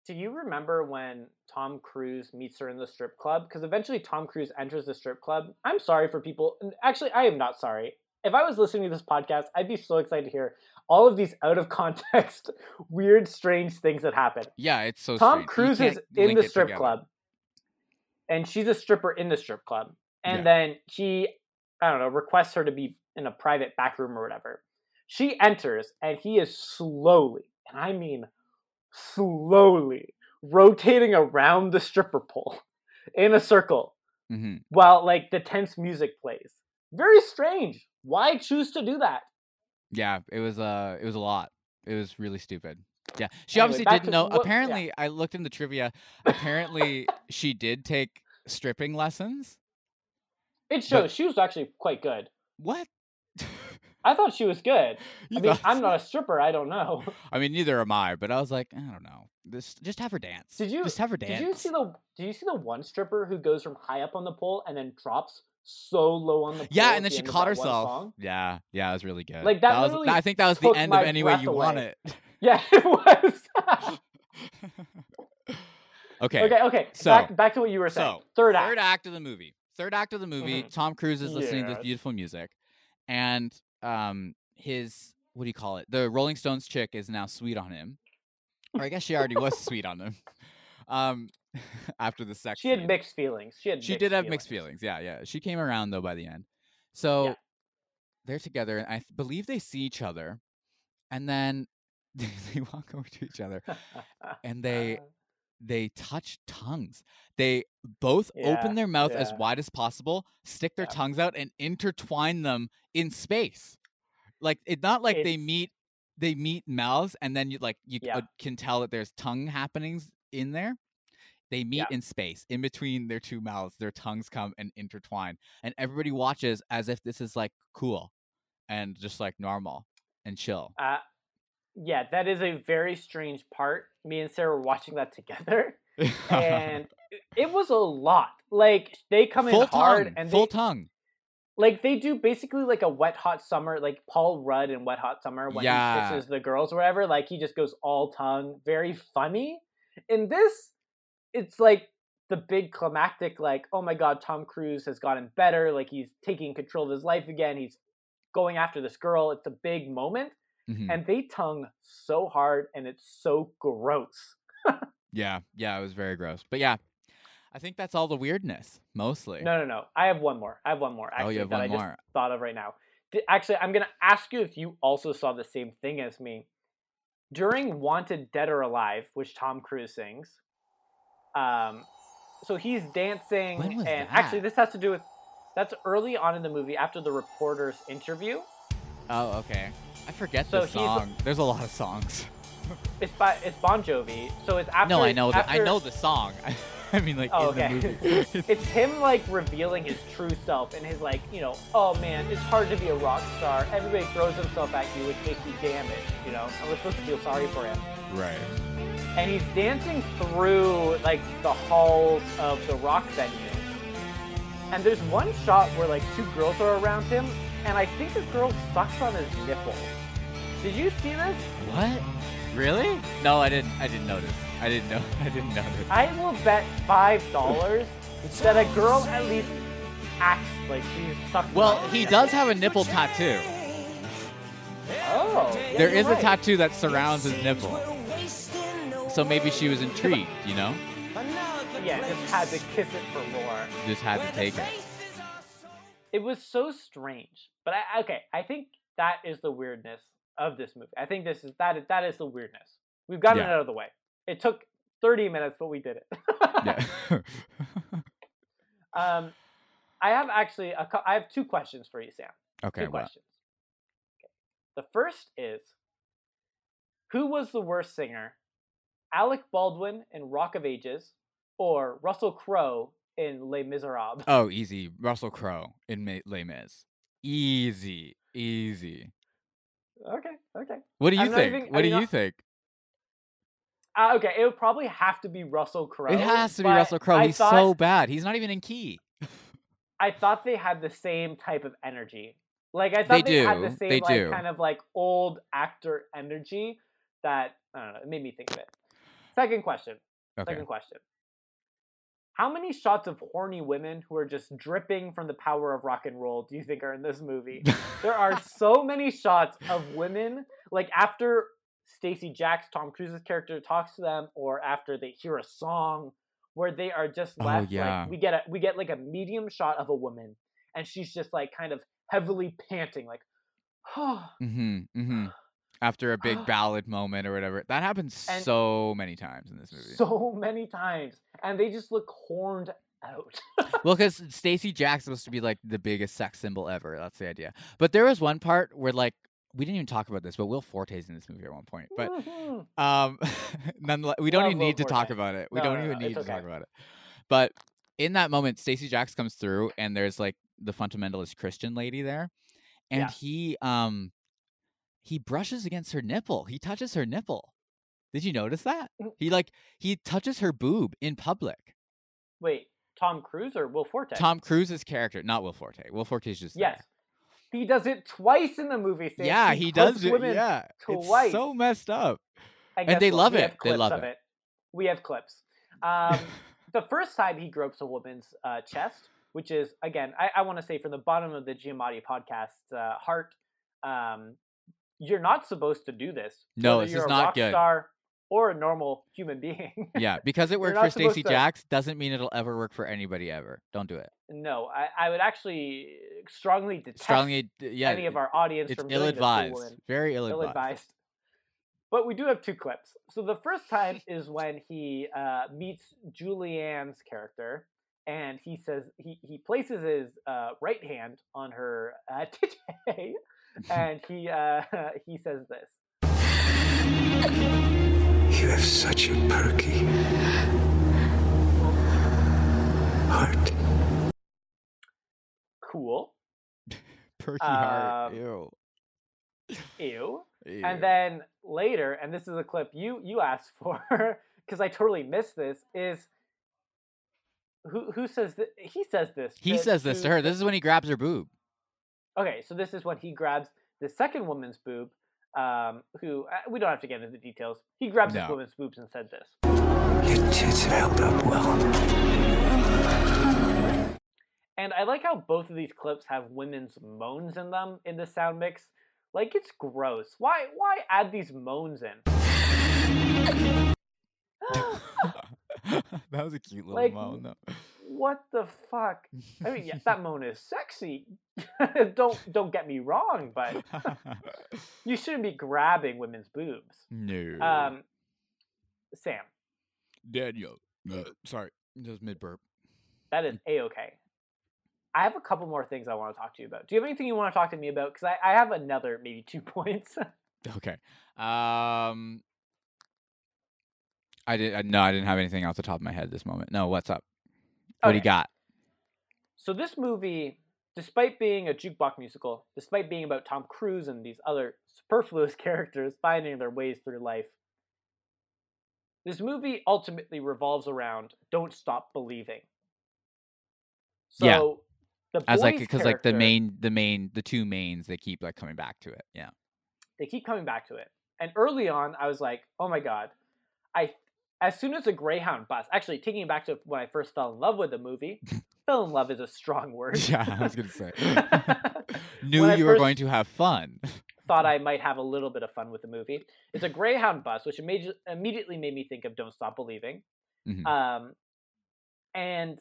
Do you remember when Tom Cruise meets her in the strip club? Because eventually Tom Cruise enters the strip club. I'm sorry for people. Actually, I am not sorry. If I was listening to this podcast, I'd be so excited to hear all of these out of [LAUGHS] context, weird, strange things that happen. Yeah, it's so. Tom strange. Cruise is in the strip together. club, and she's a stripper in the strip club. And Yeah. then he, I don't know, requests her to be in a private back room or whatever. She enters, and he is slowly, and I mean slowly, rotating around the stripper pole [LAUGHS] in a circle hmm while like the tense music plays. Very strange. Why choose to do that? Yeah, it was uh it was a lot. It was really stupid. Yeah. She Anyway, obviously didn't know what- yeah. apparently I looked in the trivia. Apparently she did take stripping lessons. It shows she was actually quite good. What? I thought she was good. [LAUGHS] You I mean, I'm not a stripper. I don't know. [LAUGHS] I mean neither am I, but I was like, I don't know. This just have her dance. Did you just have her dance? Did you see the Did you see the one stripper who goes from high up on the pole and then drops so low on the pole? yeah, and then she end caught herself. Yeah, yeah, it was really good. Like, that was, I think that was the end of any way breath you want it. [LAUGHS] Yeah, [LAUGHS] it was. [LAUGHS] okay. okay, okay. So, back back to what you were saying. So, third act. Third act of the movie. Third act of the movie. Mhm. Tom Cruise is listening to this beautiful music, and um, his what do you call it? The Rolling Stones chick is now sweet on him, or I guess she already was sweet on him. Um, [LAUGHS] after the sex, She had scene. mixed feelings. She had. She mixed did have feelings. mixed feelings. Yeah, yeah. She came around though by the end. So Yeah. they're together, and I th- believe they see each other, and then [LAUGHS] they, they walk over to each other, and they [LAUGHS] they touch tongues. They both Yeah, open their mouth as wide as possible, stick their Yeah. tongues out, and intertwine them in space. Like it's not like they meet they meet mouths, and then you like you Yeah. uh, can tell that there's tongue happenings in there. They meet Yeah. in space, in between their two mouths. Their tongues come and intertwine, and everybody watches as if this is like cool, and just like normal and chill. Uh, yeah, that is a very strange part. Me and Sarah were watching that together, [LAUGHS] [LAUGHS] and it was a lot. Like they come full in hard tongue, and full they, tongue. like they do basically like a wet hot summer like paul rudd in wet hot summer when Yeah. he kisses the girls or whatever like he just goes all tongue very funny in this it's like the big climactic like oh my god tom cruise has gotten better like he's taking control of his life again he's going after this girl it's a big moment Mhm. and they tongue so hard and it's so gross [LAUGHS] Yeah, yeah, it was very gross. But yeah, I think that's all the weirdness, mostly. no no no i have one more i have one more Oh, actually you have that one i just more. thought of right now Actually, I'm gonna ask you if you also saw the same thing as me. During Wanted Dead or Alive, which Tom Cruise sings, um, so he's dancing, and that? actually, this has to do with that's early on in the movie after the reporter's interview. Oh, okay. I forget So the song. There's a lot of songs. [LAUGHS] It's by it's Bon Jovi, so it's after. no, I know. The, I know the song. [LAUGHS] I mean, like Oh, in okay. the movie. [LAUGHS] it's him like revealing his true self and his like, you know, oh man, it's hard to be a rock star. Everybody throws himself at you, which makes you damaged, you know, and we're supposed to feel sorry for him. Right. And he's dancing through like the halls of the rock venue. And there's one shot where like two girls are around him, and I think the girl sucks on his nipple. Did you see this? What? Really? No, I didn't. I didn't notice. I didn't know. [LAUGHS] I didn't notice. I will bet five dollars [LAUGHS] that a girl at least acts like she's sucking. Well, on he his does have a nipple tattoo. Oh, yeah, There you're is a tattoo that surrounds his nipple. So maybe she was intrigued, you know? Yeah, just had to kiss it for more. Just had to take it. It was so strange, but I okay. I think that is the weirdness of this movie. I think this is that is, that is the weirdness. We've gotten Yeah. it out of the way. It took thirty minutes, but we did it. Yeah. [LAUGHS] um, I have actually a I have two questions for you, Sam. okay, Two well. questions. Okay. The first is Who was the worst singer? Alec Baldwin in Rock of Ages or Russell Crowe in Les Miserables? Oh, easy. Russell Crowe in Ma- Les Mis. Easy. Easy. Okay, okay. What do you I'm think? even- what I'm do you not- think? Uh, okay, it would probably have to be Russell Crowe. It has to be Russell Crowe. He's thought, so bad. He's not even in key. I thought they had the same type of energy. Like I They thought they, had the same they like do. kind of like old actor energy that I don't know, it made me think of it. Second question. Okay. Second question. How many shots of horny women who are just dripping from the power of rock and roll do you think are in this movie? there are [LAUGHS] so many shots of women like after Stacee Jaxx, Tom Cruise's character talks to them, or after they hear a song where they are just Oh, left yeah. like we get a we get like a medium shot of a woman and she's just like kind of heavily panting like oh [SIGHS] Mm-hmm. Mm-hmm. After a big [GASPS] ballad moment or whatever. That happens And- so many times in this movie. so many times and they just look horned out [LAUGHS] well, because Stacee Jaxx's supposed to be like the biggest sex symbol ever. That's the idea. But there was one part where like we didn't even talk about this, but Will Forte's in this movie at one point. But Mhm. um, [LAUGHS] nonetheless, we don't Love even Will need to talk about it. We No, don't no, even no, need to talk about it. But in that moment, Stacee Jaxx comes through, and there's like the fundamentalist Christian lady there, and Yeah. he um he brushes against her nipple. He touches her nipple. Did you notice that? He like he touches her boob in public. wait tom cruise or will forte Tom Cruise's character, not Will Forte. Will Forte's just there. yes he does it twice in the movie. Yeah, he, does it. Yeah, twice. it's so messed up. And, they love it. They love it. it. We have clips. [LAUGHS] Um, the first time he gropes a woman's uh, chest, which is again, I, I want to say from the bottom of the Giamatti podcast uh, heart, um, you're not supposed to do this. No, this you're is a not rock good. Star or a normal human being. Yeah, because it [LAUGHS] worked for Stacee Jaxx doesn't mean it'll ever work for anybody ever. Don't do it. no, I, I would actually strongly detest Strongly, yeah. any of our audience it's from doing this to ill-advised. Very ill-advised. ill-advised. But we do have two clips. So the first time [LAUGHS] is when he uh, meets Julianne's character, and he says he he places his uh, right hand on her uh, [LAUGHS] and he uh, [LAUGHS] he says this. You have such a perky heart. Cool. Perky heart. Um, Ew. Ew. Ew. And then later, and this is a clip you you asked [LAUGHS] for because I totally missed this. Is who who says that? He says this. he says this to her. This is when he grabs her boob. Okay, so this is when he grabs the second woman's boob. Um, who uh, we don't have to get into the details. He grabs No. this woman's boobs and said this. Your tits held up well. And I like how both of these clips have women's moans in them in the sound mix. Like it's gross. Why why add these moans in? [LAUGHS] that was a cute little Like, moan, though. What the fuck? I mean, yeah, that moan is sexy. [LAUGHS] don't don't get me wrong, but [LAUGHS] you shouldn't be grabbing women's boobs. no. Um, Sam, Daniel. Uh, sorry, that was mid burp. that is a okay. I have a couple more things I want to talk to you about. Do you have anything you want to talk to me about? Because I, I have another maybe two [LAUGHS] points. Okay. Um. I did. I, no, I didn't have anything off the top of my head this moment. No, what's up? What do you got? So this movie, despite being a jukebox musical, despite being about Tom Cruise and these other superfluous [LAUGHS] characters finding their ways through life, this movie ultimately revolves around "Don't Stop Believing." So Yeah. the As like because like the main, the main, the two mains, they keep like coming back to it. Yeah. they keep coming back to it. And early on, I was like, "Oh my god!" I as soon as a Greyhound bus, actually taking it back to when I first fell in love with the movie. [LAUGHS] fell in love is a strong word. Yeah, I was gonna say. [LAUGHS] [LAUGHS] Knew When you were going to have fun. thought I might have a little bit of fun with the movie. It's a Greyhound bus, which imme- immediately made me think of Don't Stop Believing. Mhm. Um, and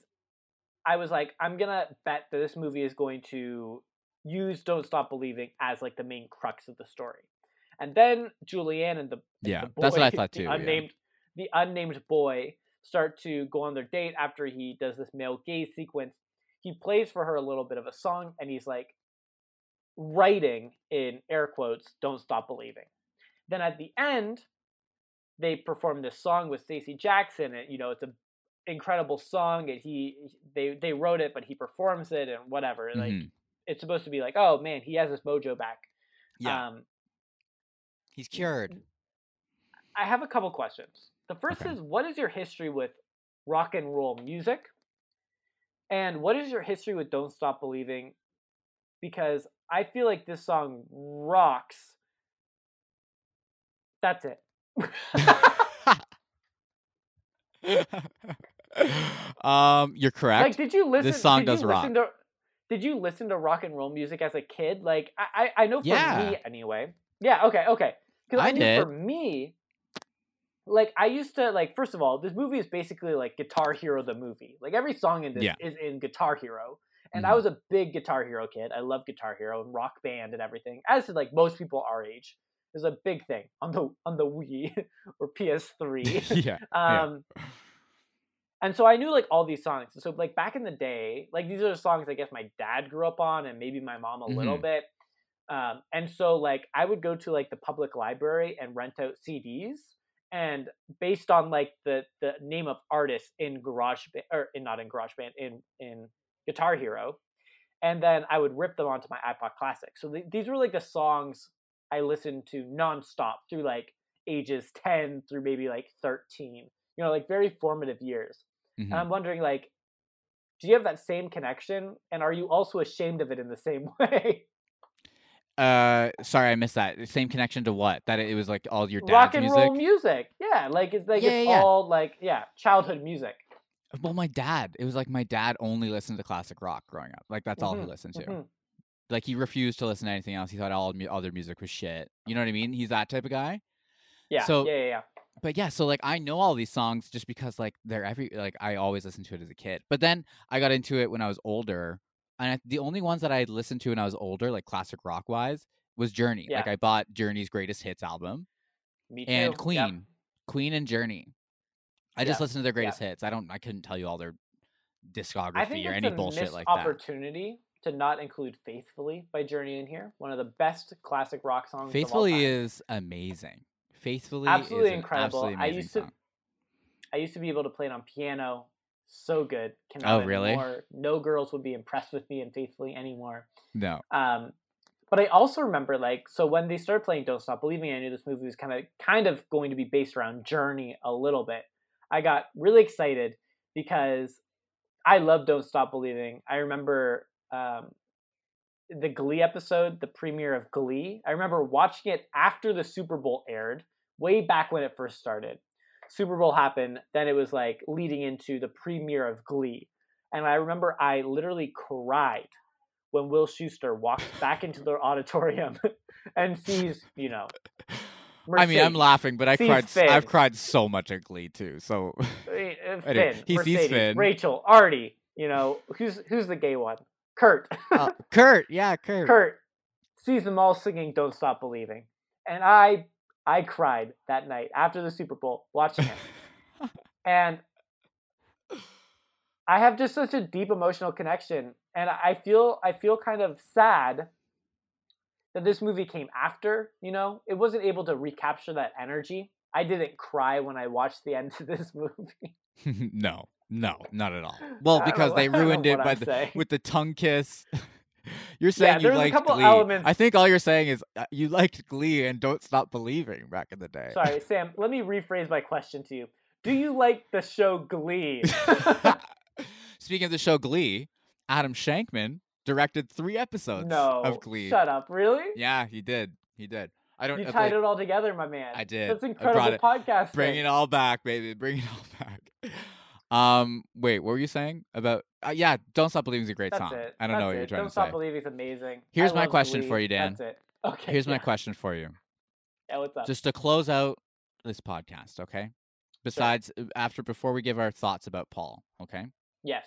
I was like, I'm gonna bet that this movie is going to use Don't Stop Believing as like the main crux of the story. And then Julianne and the Yeah, the boy, that's what I thought too. Unnamed, the unnamed boy start to go on their date after he does this male gaze sequence. He plays for her a little bit of a song, and he's like writing in air quotes, "Don't Stop Believing." Then at the end, they perform this song with Stacey Jackson, and you know it's a incredible song, and he they they wrote it, but he performs it and whatever. Like Mhm. it's supposed to be like, oh man, he has his mojo back. Yeah. Um, He's cured. I have a couple questions. The first Okay. is what is your history with rock and roll music? And what is your history with Don't Stop Believing? Because I feel like this song rocks. That's it. [LAUGHS] um, you're correct. Like, did you listen? This song does rock. To, did you listen to rock and roll music as a kid? Like, I, I, I know for Yeah. me anyway. Yeah. Okay. Okay. Because I I, knew for me, like, I used to like. First of all, this movie is basically like Guitar Hero the movie. Like every song in this Yeah. is in Guitar Hero. And I Mhm. was a big Guitar Hero kid. I love Guitar Hero and Rock Band and everything. As did like most people our age. It was a big thing on the on the Wii [LAUGHS] or PS3. [LAUGHS] yeah. [LAUGHS] yeah. Um, and so I knew like all these songs. So like back in the day, like these are the songs I guess my dad grew up on, and maybe my mom a little Mhm. bit. Um, and so like I would go to like the public library and rent out CDs, and based on like the the name of artists in Garage Band or in not in Garage Band in in Guitar Hero, and then I would rip them onto my iPod Classic. So th- these were like the songs I listened to nonstop through like ages 10 through maybe like 13 you know like very formative years Mhm. and i'm wondering like do you have that same connection and are you also ashamed of it in the same [LAUGHS] way Uh, sorry, I missed that. Same connection to what? That it was like all your dad's rock and music. roll music yeah like it's like Yeah, it's yeah, all like yeah childhood music Well, my dad. It was like my dad only listened to classic rock growing up. Like that's all he Mhm, listened to. mhm. Like he refused to listen to anything else. He thought all mu- other music was shit. You know what I mean? He's that type of guy. yeah So- yeah yeah yeah But yeah, so like I know all these songs just because like they're every like I always listened to it as a kid. But then I got into it when I was older, and I, the only ones that I listened to when I was older, like classic rock wise, was Journey. Like I bought Journey's greatest hits album me too and Yep. Queen, Queen and Journey. I just listened to their yeah. greatest hits. I don't. I couldn't tell you all their discography or any bullshit like that. opportunity to not include faithfully by journey in here one of the best classic rock songs of all Faithfully is amazing. Faithfully Absolutely incredible. Absolutely I used to- song. I used to be able to play it on piano. So good. Cannot Oh, really? Anymore. No girls would be impressed with me and faithfully anymore. No. Um, but I also remember like so when they started playing Don't Stop Believing, I knew this movie was kind of kind of going to be based around Journey a little bit. I got really excited because I love Don't Stop Believing. I remember um, the Glee episode, the premiere of Glee. I remember watching it after the Super Bowl aired, way back when it first started. Super Bowl happened, then it was like leading into the premiere of Glee. And I remember I literally cried when Will Schuester walks [LAUGHS] back into the auditorium [LAUGHS] and sees, you know, I mean, I'm laughing, but I cried. s- I've cried so much at Glee too. So I mean, uh, Anyway, Finn, he sees Finn. Rachel, Artie. You know who's who's the gay one? Kurt. Uh, Kurt, yeah, Kurt. Kurt sees them all singing "Don't Stop Believing," and I I cried that night after the Super Bowl watching it, [LAUGHS] and I have just such a deep emotional connection, and I feel I feel kind of sad that this movie came after. You know, it wasn't able to recapture that energy. I didn't cry when I watched the end of this [LAUGHS] movie. [LAUGHS] no, no, not at all. Well, because they I don't know ruined it by I'm the saying. with the tongue kiss. [LAUGHS] You're saying there you liked couple Glee. elements- I think all you're saying is uh, you liked Glee and don't stop believing back in the day. Sorry, Sam. Let me rephrase my question to you. Do you like the show Glee? [LAUGHS] Speaking of the show Glee, Adam Shankman directed three episodes no. of Glee. Shut up. Really? Yeah, he did. He did. I don't. You uh, tied like, it all together, my man. I did. That's incredible podcasting. Bring it all back, baby. Bring it all [LAUGHS] back. Um, wait, what were you saying about? Uh, yeah, "Don't Stop Believing" is a great That's song. it. I don't know That's what you're it. trying Don't to Stop. Believing is amazing. Here's I my question for you, Dan. That's it. [LAUGHS] Okay. Here's my question for you. Yeah, what's up? Just to close out this podcast, okay? Besides, uh, after before we give our thoughts about Paul, okay? yes.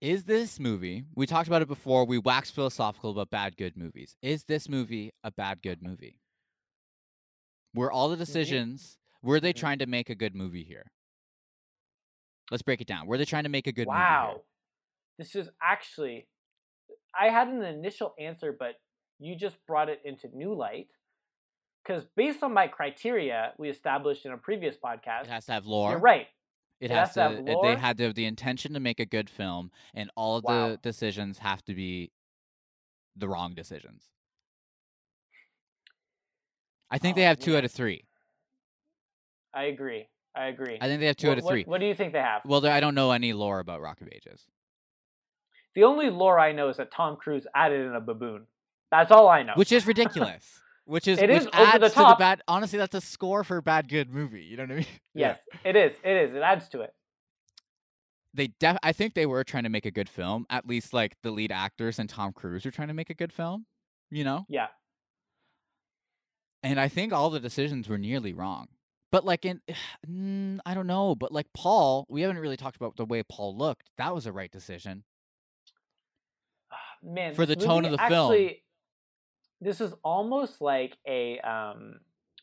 Is this movie? We talked about it before. We waxed philosophical about bad good movies. Is this movie a bad good movie? Were all the decisions? Were they Mhm. trying to make a good movie here? Let's break it down. Were they trying to make a good movie? wow. This is actually. I had an initial answer, but you just brought it into new light. Because based on my criteria we established in a previous podcast, It has to have lore. you're right. It, It has, has to have it- They had to have the intention to make a good film, and all of Wow. the decisions have to be the wrong decisions. I think they Oh, have two out of three. I agree. I agree. I think they have two What- out of three. What, do you think they have? Well, I don't know any lore about Rock of Ages. The only lore I know is that Tom Cruise added in a baboon. That's all I know. which is [LAUGHS] ridiculous. Which is It which is over adds the to the bad. Honestly, that's a score for a bad good movie. You know what I mean? [LAUGHS] yes, it is. It is. It adds to it. They def- I think they were trying to make a good film. At least like the lead actors and Tom Cruise are trying to make a good film. You know, Yeah. and I think all the decisions were nearly wrong. But like in, [SIGHS] mm, I don't know. But like Paul, we haven't really talked about the way Paul looked. That was a right decision. Man, For the tone of the film. actually- This is almost like a um,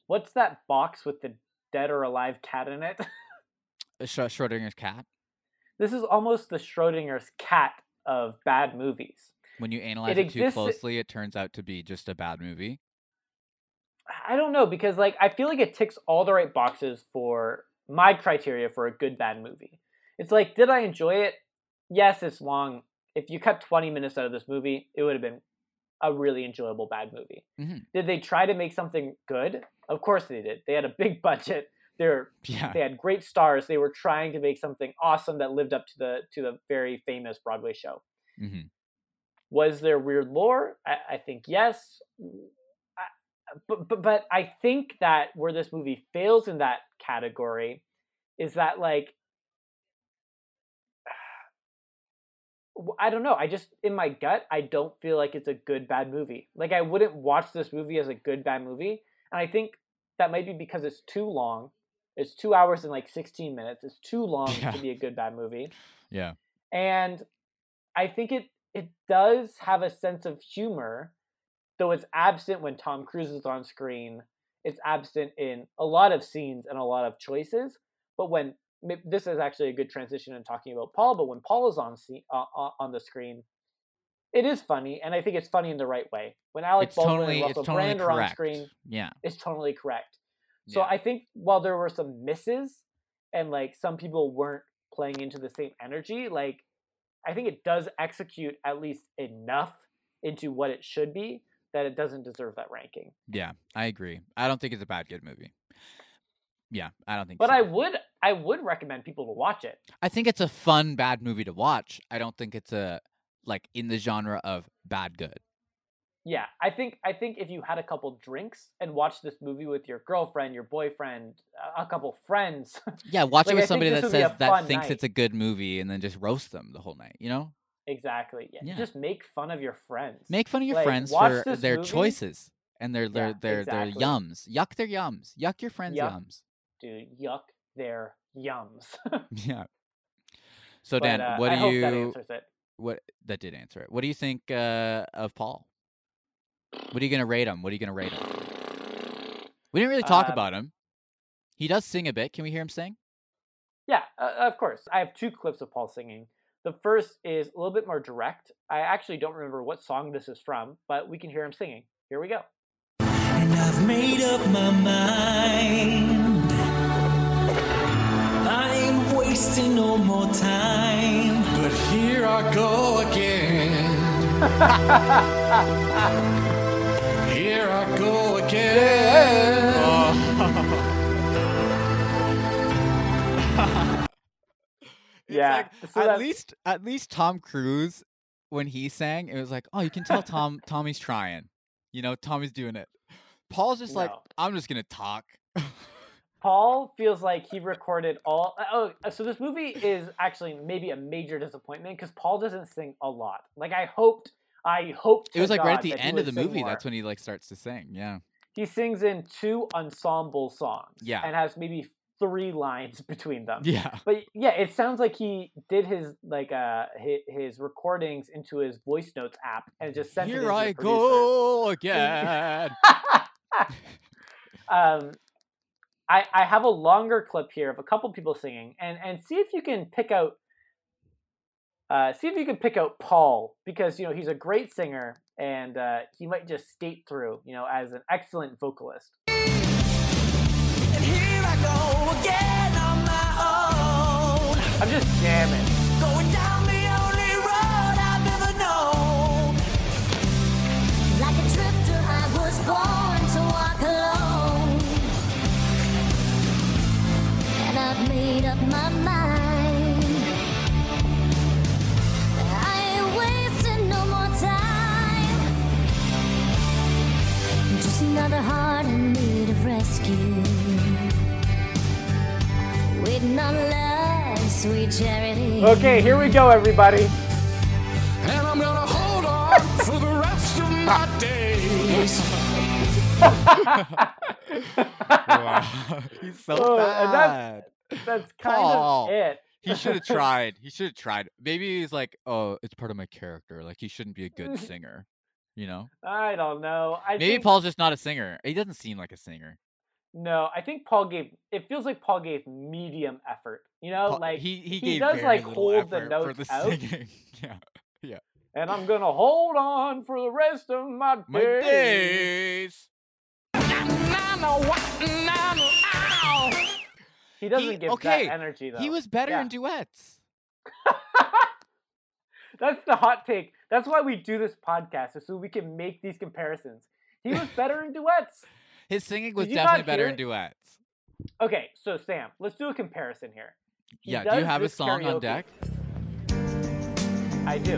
what's that box with the dead or alive cat in it? [LAUGHS] Uh, Schrodinger's cat. this is almost the Schrodinger's cat of bad movies. When you analyze It it, too exists- closely, it turns out to be just a bad movie. I don't know because like I feel like it ticks all the right boxes for my criteria for a good bad movie. It's like, did I enjoy it? Yes, it's long. If you cut 20 minutes out of this movie, it would have been a really enjoyable bad movie. Mhm. Did they try to make something good? Of course they did. They had a big [LAUGHS] budget. They're Yeah. they had great stars. They were trying to make something awesome that lived up to the to the very famous Broadway show. hmm Was there weird lore? I, I think yes. But, but but I think that where this movie fails in that category is that like [SIGHS] I don't know. I just in my gut I don't feel like it's a good bad movie. Like I wouldn't watch this movie as a good bad movie, and I think that might be because it's too long. It's two hours and like sixteen minutes. It's too [LAUGHS] long Yeah. to be a good bad movie Yeah. and I think it it does have a sense of humor, though it's absent when Tom Cruise is on screen. It's absent in a lot of scenes and a lot of choices. But when this is actually a good transition in talking about Paul, but when Paul is on scene, uh, uh, on the screen, it is funny, and I think it's funny in the right way. When Alec it's Baldwin totally and Russell totally Brand are on screen, Yeah. it's totally correct. So Yeah. I think while there were some misses and like some people weren't playing into the same energy, like I think it does execute at least enough into what it should be that it doesn't deserve that ranking. Yeah, I agree. I don't think it's a bad good movie. Yeah, I don't think But so. I would I would recommend people to watch it. I think it's a fun bad movie to watch. I don't think it's a like in the genre of bad good. Yeah, I think I think if you had a couple drinks and watched this movie with your girlfriend, your boyfriend, a- couple friends, Yeah, watch Like, it with somebody that would be a says that thinks night. it's a good movie and then just roast them the whole night, you know? Exactly. Yeah, Yeah. just make fun of your friends. Make fun of your Like, friends for their movie. choices and their their Yeah, their, exactly. their yums. Yuck their yums. Yuck your friends' Yuck. yums. Dude, yuck their yums. [LAUGHS] [LAUGHS] Yeah. So But, Dan, uh, what I do hope you? that answers it. What that did answer it. What do you think uh, of Paul? What are you gonna rate him? What are you gonna rate him? [SIGHS] We didn't really talk Um, about him. He does sing a bit. Can we hear him sing? Yeah, uh, of course. I have two clips of Paul singing. The first is a little bit more direct. I actually don't remember what song this is from, but we can hear him singing. Here we go. And I've made up my mind. I ain't wasting no more time. But here I go again. [LAUGHS] Here I go again. Yeah, like, so at that's- least at least Tom Cruise when he sang, it was like, oh, you can tell Tom Tommy's trying. You know, Tommy's doing it. Paul's just like, I'm just gonna talk. [LAUGHS] Paul feels like he recorded all. Oh, uh, so this movie is actually maybe a major disappointment because Paul doesn't sing a lot. Like I hoped, I hoped. It was like right at the end of the movie. more. That's when he like starts to sing. Yeah. he sings in two ensemble songs. Yeah. and has maybe three lines [LAUGHS] between them. Yeah. But yeah, it sounds like he did his like uh his, his recordings into his voice notes app and just sent it Here I go [LAUGHS] again. um, I I have a longer clip here of a couple people singing, and and see if you can pick out. Uh, see if you can pick out Paul because you know he's a great singer and uh, he might just skate through you know as an excellent vocalist. I'm just jamming. Going down the only road I've ever known. Like a drifter, I was born to walk alone. And I've made up my mind. Charity. Okay, here we go, everybody. And I'm gonna hold on for the rest of my days. wow. [LAUGHS] He's so Oh, bad. that's that's kind Paul. of it. He should have [LAUGHS] tried. He should have tried. Maybe he's like, oh, it's part of my character. Like he shouldn't be a good [LAUGHS] singer. You know? I don't know. I Maybe think, Paul's just not a singer. He doesn't seem like a singer. No, I think Paul gave. It feels like Paul gave medium effort. You know, Paul- like he he, he does like hold the notes the [LAUGHS] out. yeah. Yeah. and I'm gonna hold on for the rest of my days. My days. He doesn't He- give okay, that energy though. He was better Yeah. in duets. [LAUGHS] That's the hot take. That's why we do this podcast, is so we can make these comparisons. He was better in duets. His singing was Did you definitely better in duets. Okay, so Sam, let's do a comparison here. He yeah. Do you have a this song on deck? I do.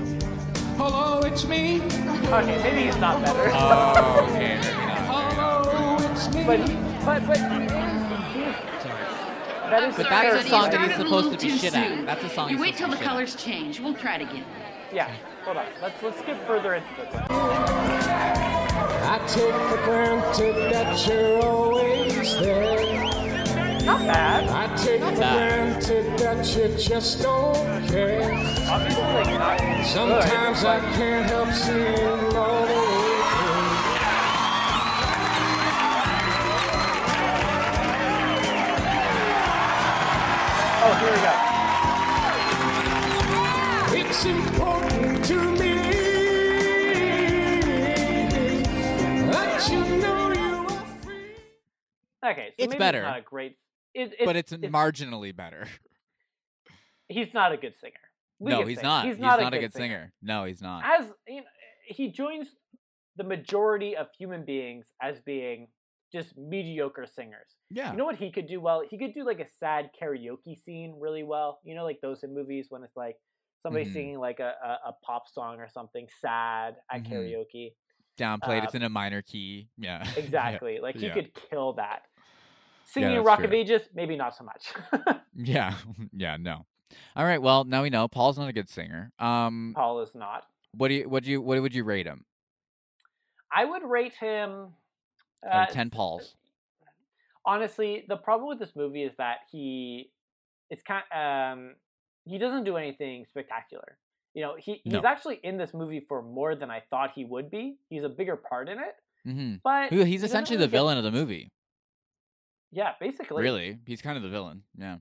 Hello, it's me. Okay, maybe he's not better. Oh, okay. Maybe not. Hello, it's me. but but but he is. He's, that is But the that's a character. song that he's supposed to be shit soon. at. That's a song You he's wait till supposed the to at. colors change. We'll try it again. Yeah, hold on. Let's let's skip further into the clip. I take for granted that you're always there. Not bad. I take Not for bad. granted that you just don't care. Obviously, like not good. Sometimes I can't help seeing all the way through. Oh, here we go. Okay, so It's maybe better. It's not a great. It, But it's, marginally better. he's not a good singer. We no, he's not. He's, He's, not, not, a, good good singer. No, he's not. As you know, he joins the majority of human beings as being just mediocre singers. Yeah. You know what he could do well? He could do like a sad karaoke scene really well. You know, like those in movies when it's like somebody Mhm. singing like a, a, a pop song or something sad at Mhm. karaoke. Downplayed. it's um, in a minor key. Yeah. [LAUGHS] Yeah. Exactly. Like he yeah. could kill that. Singing that's Rock true. of Ages, maybe not so much. [LAUGHS] Yeah. [LAUGHS] Yeah. No. All right. Well, now we know Paul's not a good singer. Um, Paul is not. what do you? What do you? What would you rate him? I would rate him. Uh, ten Pauls. honestly, the problem with this movie is that he it's kind um he doesn't do anything spectacular. You know, he he's No. actually in this movie for more than I thought he would be. He's a bigger part in it, hmm but He's he essentially really the get- villain of the movie. Yeah, basically. Really, he's kind of the villain. Yeah.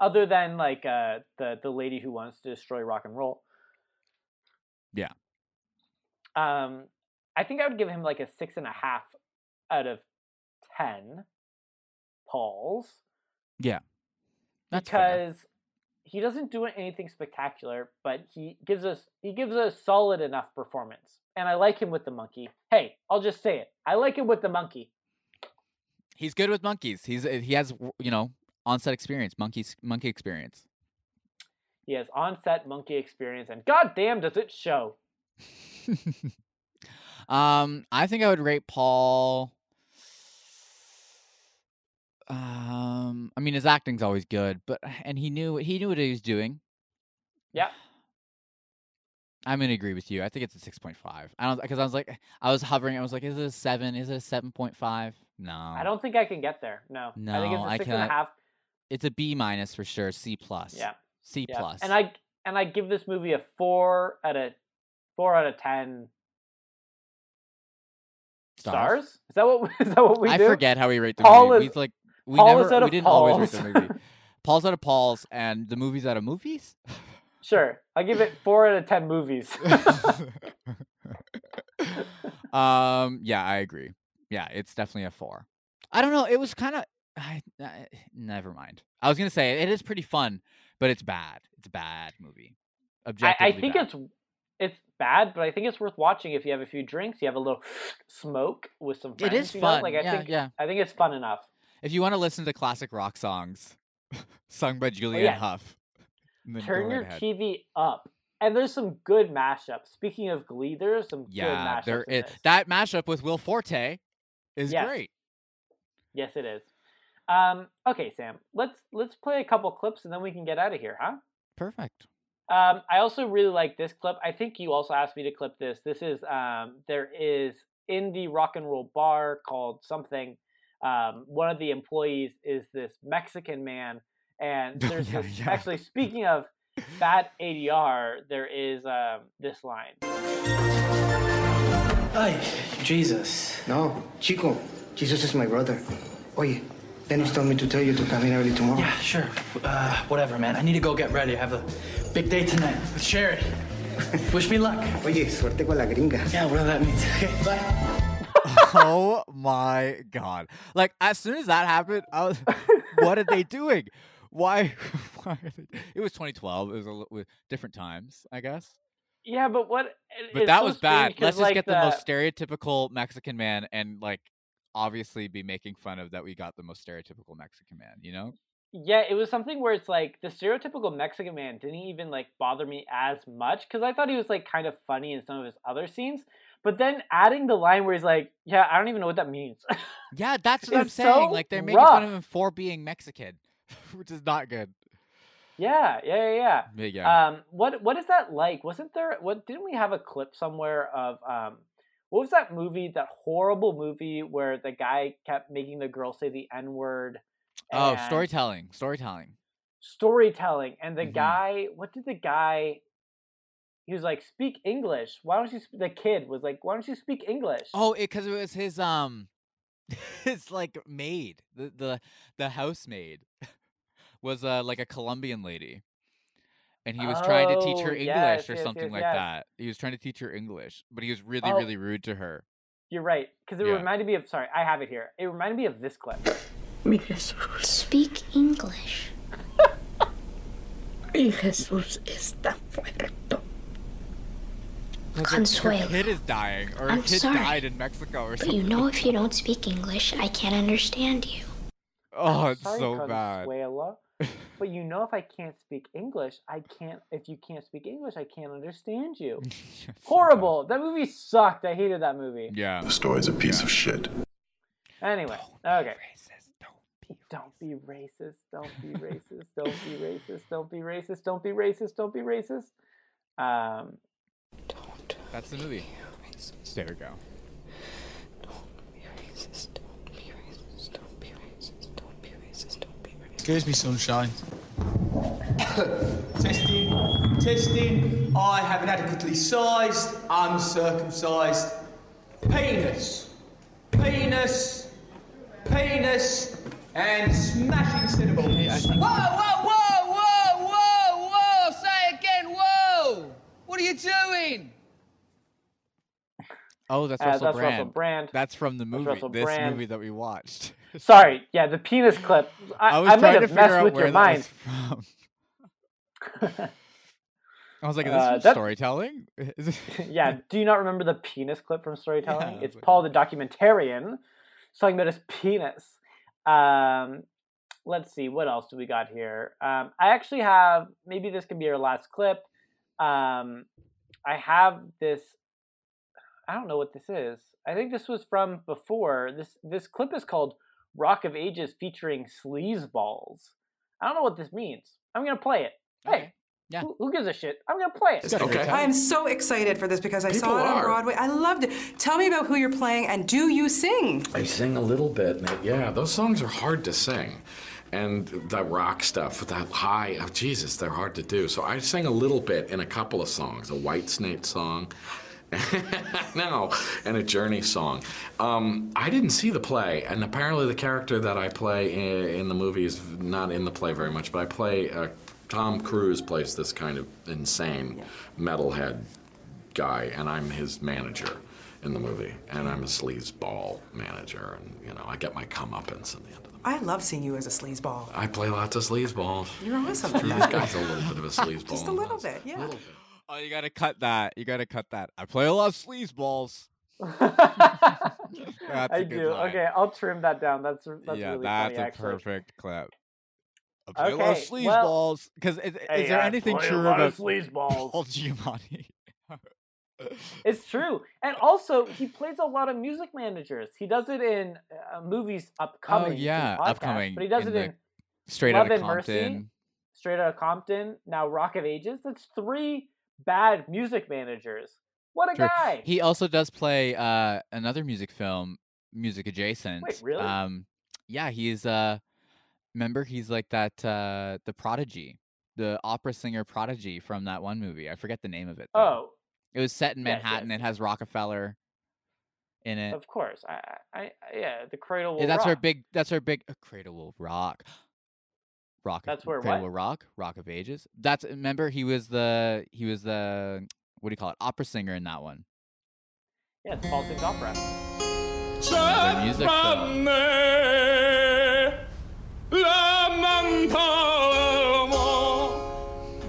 Other than like uh the the lady who wants to destroy rock and roll. Yeah. Um, I think I would give him like a six and a half out of ten. Pauls. Yeah. That's fair. because he doesn't do anything spectacular, but he gives us he gives a solid enough performance. And I like him with the monkey. Hey, I'll just say it. I like him with the monkey. He's good with monkeys. He's he has you know on-set experience, monkeys monkey experience. He has on-set monkey experience, and goddamn, does it show! [LAUGHS] Um, I think I would rate Paul. Um, I mean his acting's always good, but and he knew he knew what he was doing. Yeah, I'm gonna agree with you. I think it's a six point five. I don't because I was like I was hovering. I was like, is it a seven? Is it a seven point five? No, I don't think I can get there. No, I think it's No, a I six and a half. It's a B minus for sure. C plus. Yeah, C yeah. plus. And I and I give this movie a four out of four out of ten stars. Is that what [LAUGHS] is that what we I do? forget how we rate the Paul movie. is- we like we Paul never out we of didn't always Paul's. rate the movie. [LAUGHS] Paul's out of Paul's, and the movie's out of movies. [LAUGHS] Sure, I give it four out of ten movies. [LAUGHS] um, yeah, I agree. Yeah, it's definitely a four. I don't know. It was kind of. I, I, never mind. I was gonna say it is pretty fun, but it's bad. It's a bad movie. I, Objectively I think bad. it's it's bad, but I think it's worth watching if you have a few drinks. You have a little [SNIFFS] smoke with some friends. It is you know? fun, Like I yeah, think yeah. I think it's fun enough. If you want to listen to classic rock songs [LAUGHS] sung by Julianne Oh, yeah. Hough, Turn your ahead. TV up, and there's some good mashups. Speaking of Glee, there's some good Yeah, mashups. there in that mashup with Will Forte is Yes. great. Yes, it is. Um, okay, Sam. Let's let's play a couple clips and then we can get out of here, huh? Perfect. Um, I also really like this clip. I think you also asked me to clip this. This is um, there is in the rock and roll bar called something. Um, one of the employees is this Mexican man, and [LAUGHS] there's Yeah, this, yeah. actually speaking of bad ADR, there is um, this line. Ay, Jesus. No, Chico, Jesus is my brother. Oye, Dennis told me to tell you to come in early tomorrow. Yeah, sure. Uh, whatever, man. I need to go get ready. I have a big day tonight with Sherrie. [LAUGHS] Wish me luck. Oye, suerte con la gringa. Yeah, whatever that means. Okay, bye. [LAUGHS] oh my god! Like as soon as that happened, I was, what are they doing? Why? [LAUGHS] Why are they? It was 2012. It was a li- with different times, I guess. Yeah, but what? But that so was bad. Let's just like, get the, most stereotypical Mexican man and like obviously be making fun of that we got the most stereotypical Mexican man. You know? Yeah, it was something where it's like the stereotypical Mexican man didn't even like bother me as much because I thought he was like kind of funny in some of his other scenes. But then adding the line where he's like, "Yeah, I don't even know what that means." Yeah, that's [LAUGHS] what I'm saying. so like they're making fun of him for being Mexican, [LAUGHS] which is not good. yeah, yeah, yeah, yeah. Yeah. Um, what what is that like? Wasn't there? What didn't we have a clip somewhere of um, what was that movie? That horrible movie where the guy kept making the girl say the n word. Oh, storytelling, storytelling. storytelling and the Mhm. guy what did the guy he was like speak english why don't you the kid was like why don't you speak english Oh, because it, was his um, [LAUGHS] his like maid, the the the housemaid, [LAUGHS] was uh like a Colombian lady, and he was trying to teach her Oh, English yes, or yes, something yes, like yes. that. He was trying to teach her English, but he was really Oh. really rude to her. you're right because it Yeah. reminded me of sorry i have it here it reminded me of this clip Mi Jesús. Speak English. [LAUGHS] Mi Jesús está muerto. 'Cause her- Her, Consuelo. kid is dying, or I'm kid sorry, died in Mexico or But something. you know if you don't speak English, I can't understand you. [LAUGHS] oh, it's sorry so bad. Consuelo, [LAUGHS] but you know if i can't speak english i can't if you can't speak english i can't understand you [LAUGHS] horrible that movie sucked i hated that movie Yeah. The story's a piece of shit. Anyway, okay. Don't be racist. Don't be racist. Don't be racist. Don't be racist. Don't be racist. Don't be racist. Um, That's the movie. There we go. Excuse me, sunshine. [COUGHS] testing, testing. I have an adequately sized, uncircumcised penis. Penis, penis, and smashing cinnamons. Whoa, whoa, whoa, whoa, whoa, whoa! Say again, whoa! What are you doing? Oh, that's Uh, Russell that's Brand. Russell Brand. That's from the movie. This Brand. movie that we watched. [LAUGHS] Sorry, yeah, the penis clip. I, I I, was might trying to figure out with where your mind. from. [LAUGHS] I was like, is this Uh, from storytelling? [LAUGHS] Yeah, do you not remember the penis clip from storytelling? Yeah, it's but- Paul the documentarian talking about his penis. Um, let's see, what else do we got here? Um, I actually have maybe this can be our last clip. Um, I have this. I don't know what this is. I think this was from before. This this clip is called "Rock of Ages" featuring Sleazeballs. I don't know what this means. I'm gonna play it. Hey, yeah. Who, who gives a shit? I'm gonna play it. Okay. I am so excited for this because I saw it on are. Broadway. I loved it. Tell me about who you're playing and do you sing? I sing a little bit. and Yeah, those songs are hard to sing. And that rock stuff, that high, oh Jesus, they're hard to do. So I sing a little bit in a couple of songs, a Whitesnake song, [LAUGHS] no, and a Journey song. Um, I didn't see the play, and apparently the character that I play in, in the movie is not in the play very much, but I play, uh, Tom Cruise plays this kind of insane metalhead guy, and I'm his manager in the movie, and I'm a sleazeball manager, and you know I get my comeuppance in the end. I love seeing you as a sleazeball. I play lots of sleazeballs. You're awesome. this guy's a little bit of a sleazeball. [LAUGHS] Just a little bit, yeah. Oh, you gotta cut that. You gotta cut that. I play a lot of sleazeballs. [LAUGHS] That's a I do. line. Okay, I'll trim that down. That's that's yeah, really that's funny. a actually. perfect clip. I play a lot of Okay, well- sleazeballs. Because is, Hey, is there I anything true lot about of sleazeballs. Paul [LAUGHS] Giamatti? It's true, and also he plays a lot of music managers. He does it in uh, movies upcoming. Oh, yeah, podcast, upcoming But he does in it in Straight Love and Mercy, Compton. Straight Outta Compton. Now Rock of Ages. That's three bad music managers. What a True. guy! He also does play uh, another music film, music adjacent. Wait, really? Um, yeah, he's uh, remember he's like that uh, the prodigy, the opera singer prodigy from that one movie. I forget the name of it. though. oh, it was set in yes, yes. Manhattan. It has Rockefeller in it. of course. I, I, I yeah. The Cradle Yeah, that's our big. That's our big. Uh, Cradle will rock. Rock. of- That's where Cradle what? will rock. Rock of Ages. That's remember he was the he was the what do you call it? Opera singer in that one. Yeah, it's Paul Sings Opera. The music film.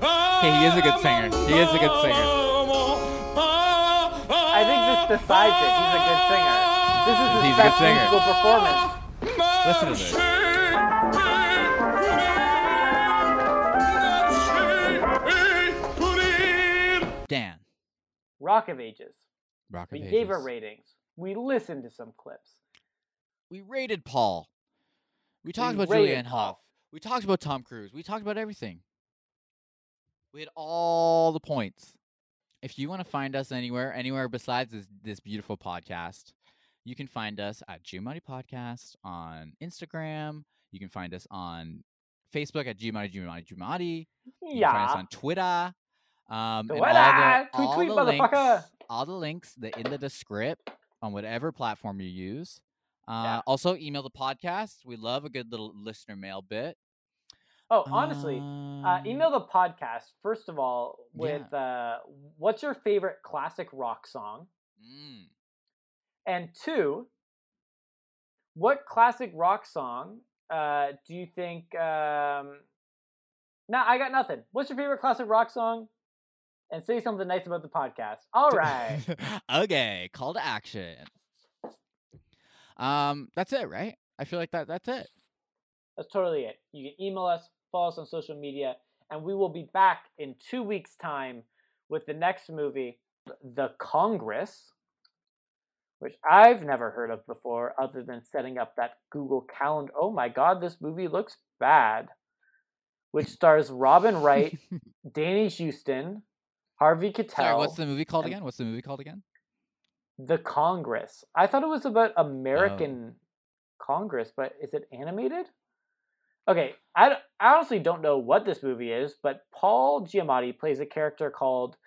Okay, he is a good singer. He is a good singer. I think this decides it. He's a good singer. This is his He's a good best singer. musical performance. Listen to this. Rock of Ages. Rock of We Ages. gave our ratings. We listened to some clips. We rated Paul. We talked We about Julianne Hough. We talked about Tom Cruise. We talked about everything. We had all the points. If you want to find us anywhere, anywhere besides this, this beautiful podcast, you can find us at Giamatti Podcast on Instagram. You can find us on Facebook at Giamatti Giamatti Giamatti. You can find us Yeah. on Twitter. Um, and all the, Tweet, all tweet, the links, all the links in the descript on whatever platform you use. Uh, Also, email the podcast. We love a good little listener mail bit. Oh, honestly, uh, email the podcast first of all with uh, what's your favorite classic rock song, Mm. and two, what classic rock song uh, do you think? Um... Nah, I got nothing. What's your favorite classic rock song? And say something nice about the podcast. All [LAUGHS] right. okay, call to action. Um, that's it, right? I feel like that. That's it. That's totally it. You can email us, follow us on social media, and we will be back in two weeks' time with the next movie, The Congress, which I've never heard of before, other than setting up that Google Calendar. Oh my God, this movie looks bad. Which stars Robin Wright, [LAUGHS] Danny Huston, Harvey Keitel. Sorry, what's the movie called again? What's the movie called again? The Congress. I thought it was about Oh. American Congress, but is it animated? Okay, I honestly don't know what this movie is, but Paul Giamatti plays a character called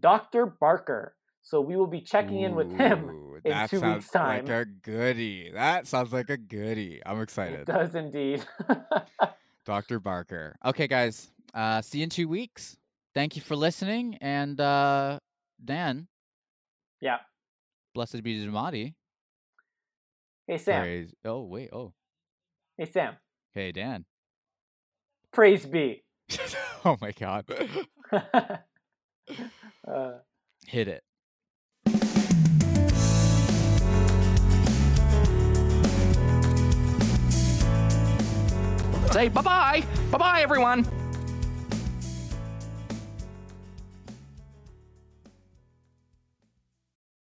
Dr. Barker. So we will be checking in with him in two weeks' time. like a goodie. That sounds like a goodie. I'm It excited. does indeed. [LAUGHS] Dr. Barker. Okay, guys. Uh, see you in two weeks. Thank you for listening. And uh, Dan, yeah. blessed be Giamatti. Hey Sam. Praise- Oh, wait. Oh, Hey Sam. hey, Dan. Praise be. [LAUGHS] [LAUGHS] oh, my God. Uh, Hit it. Say bye bye. Bye bye, everyone.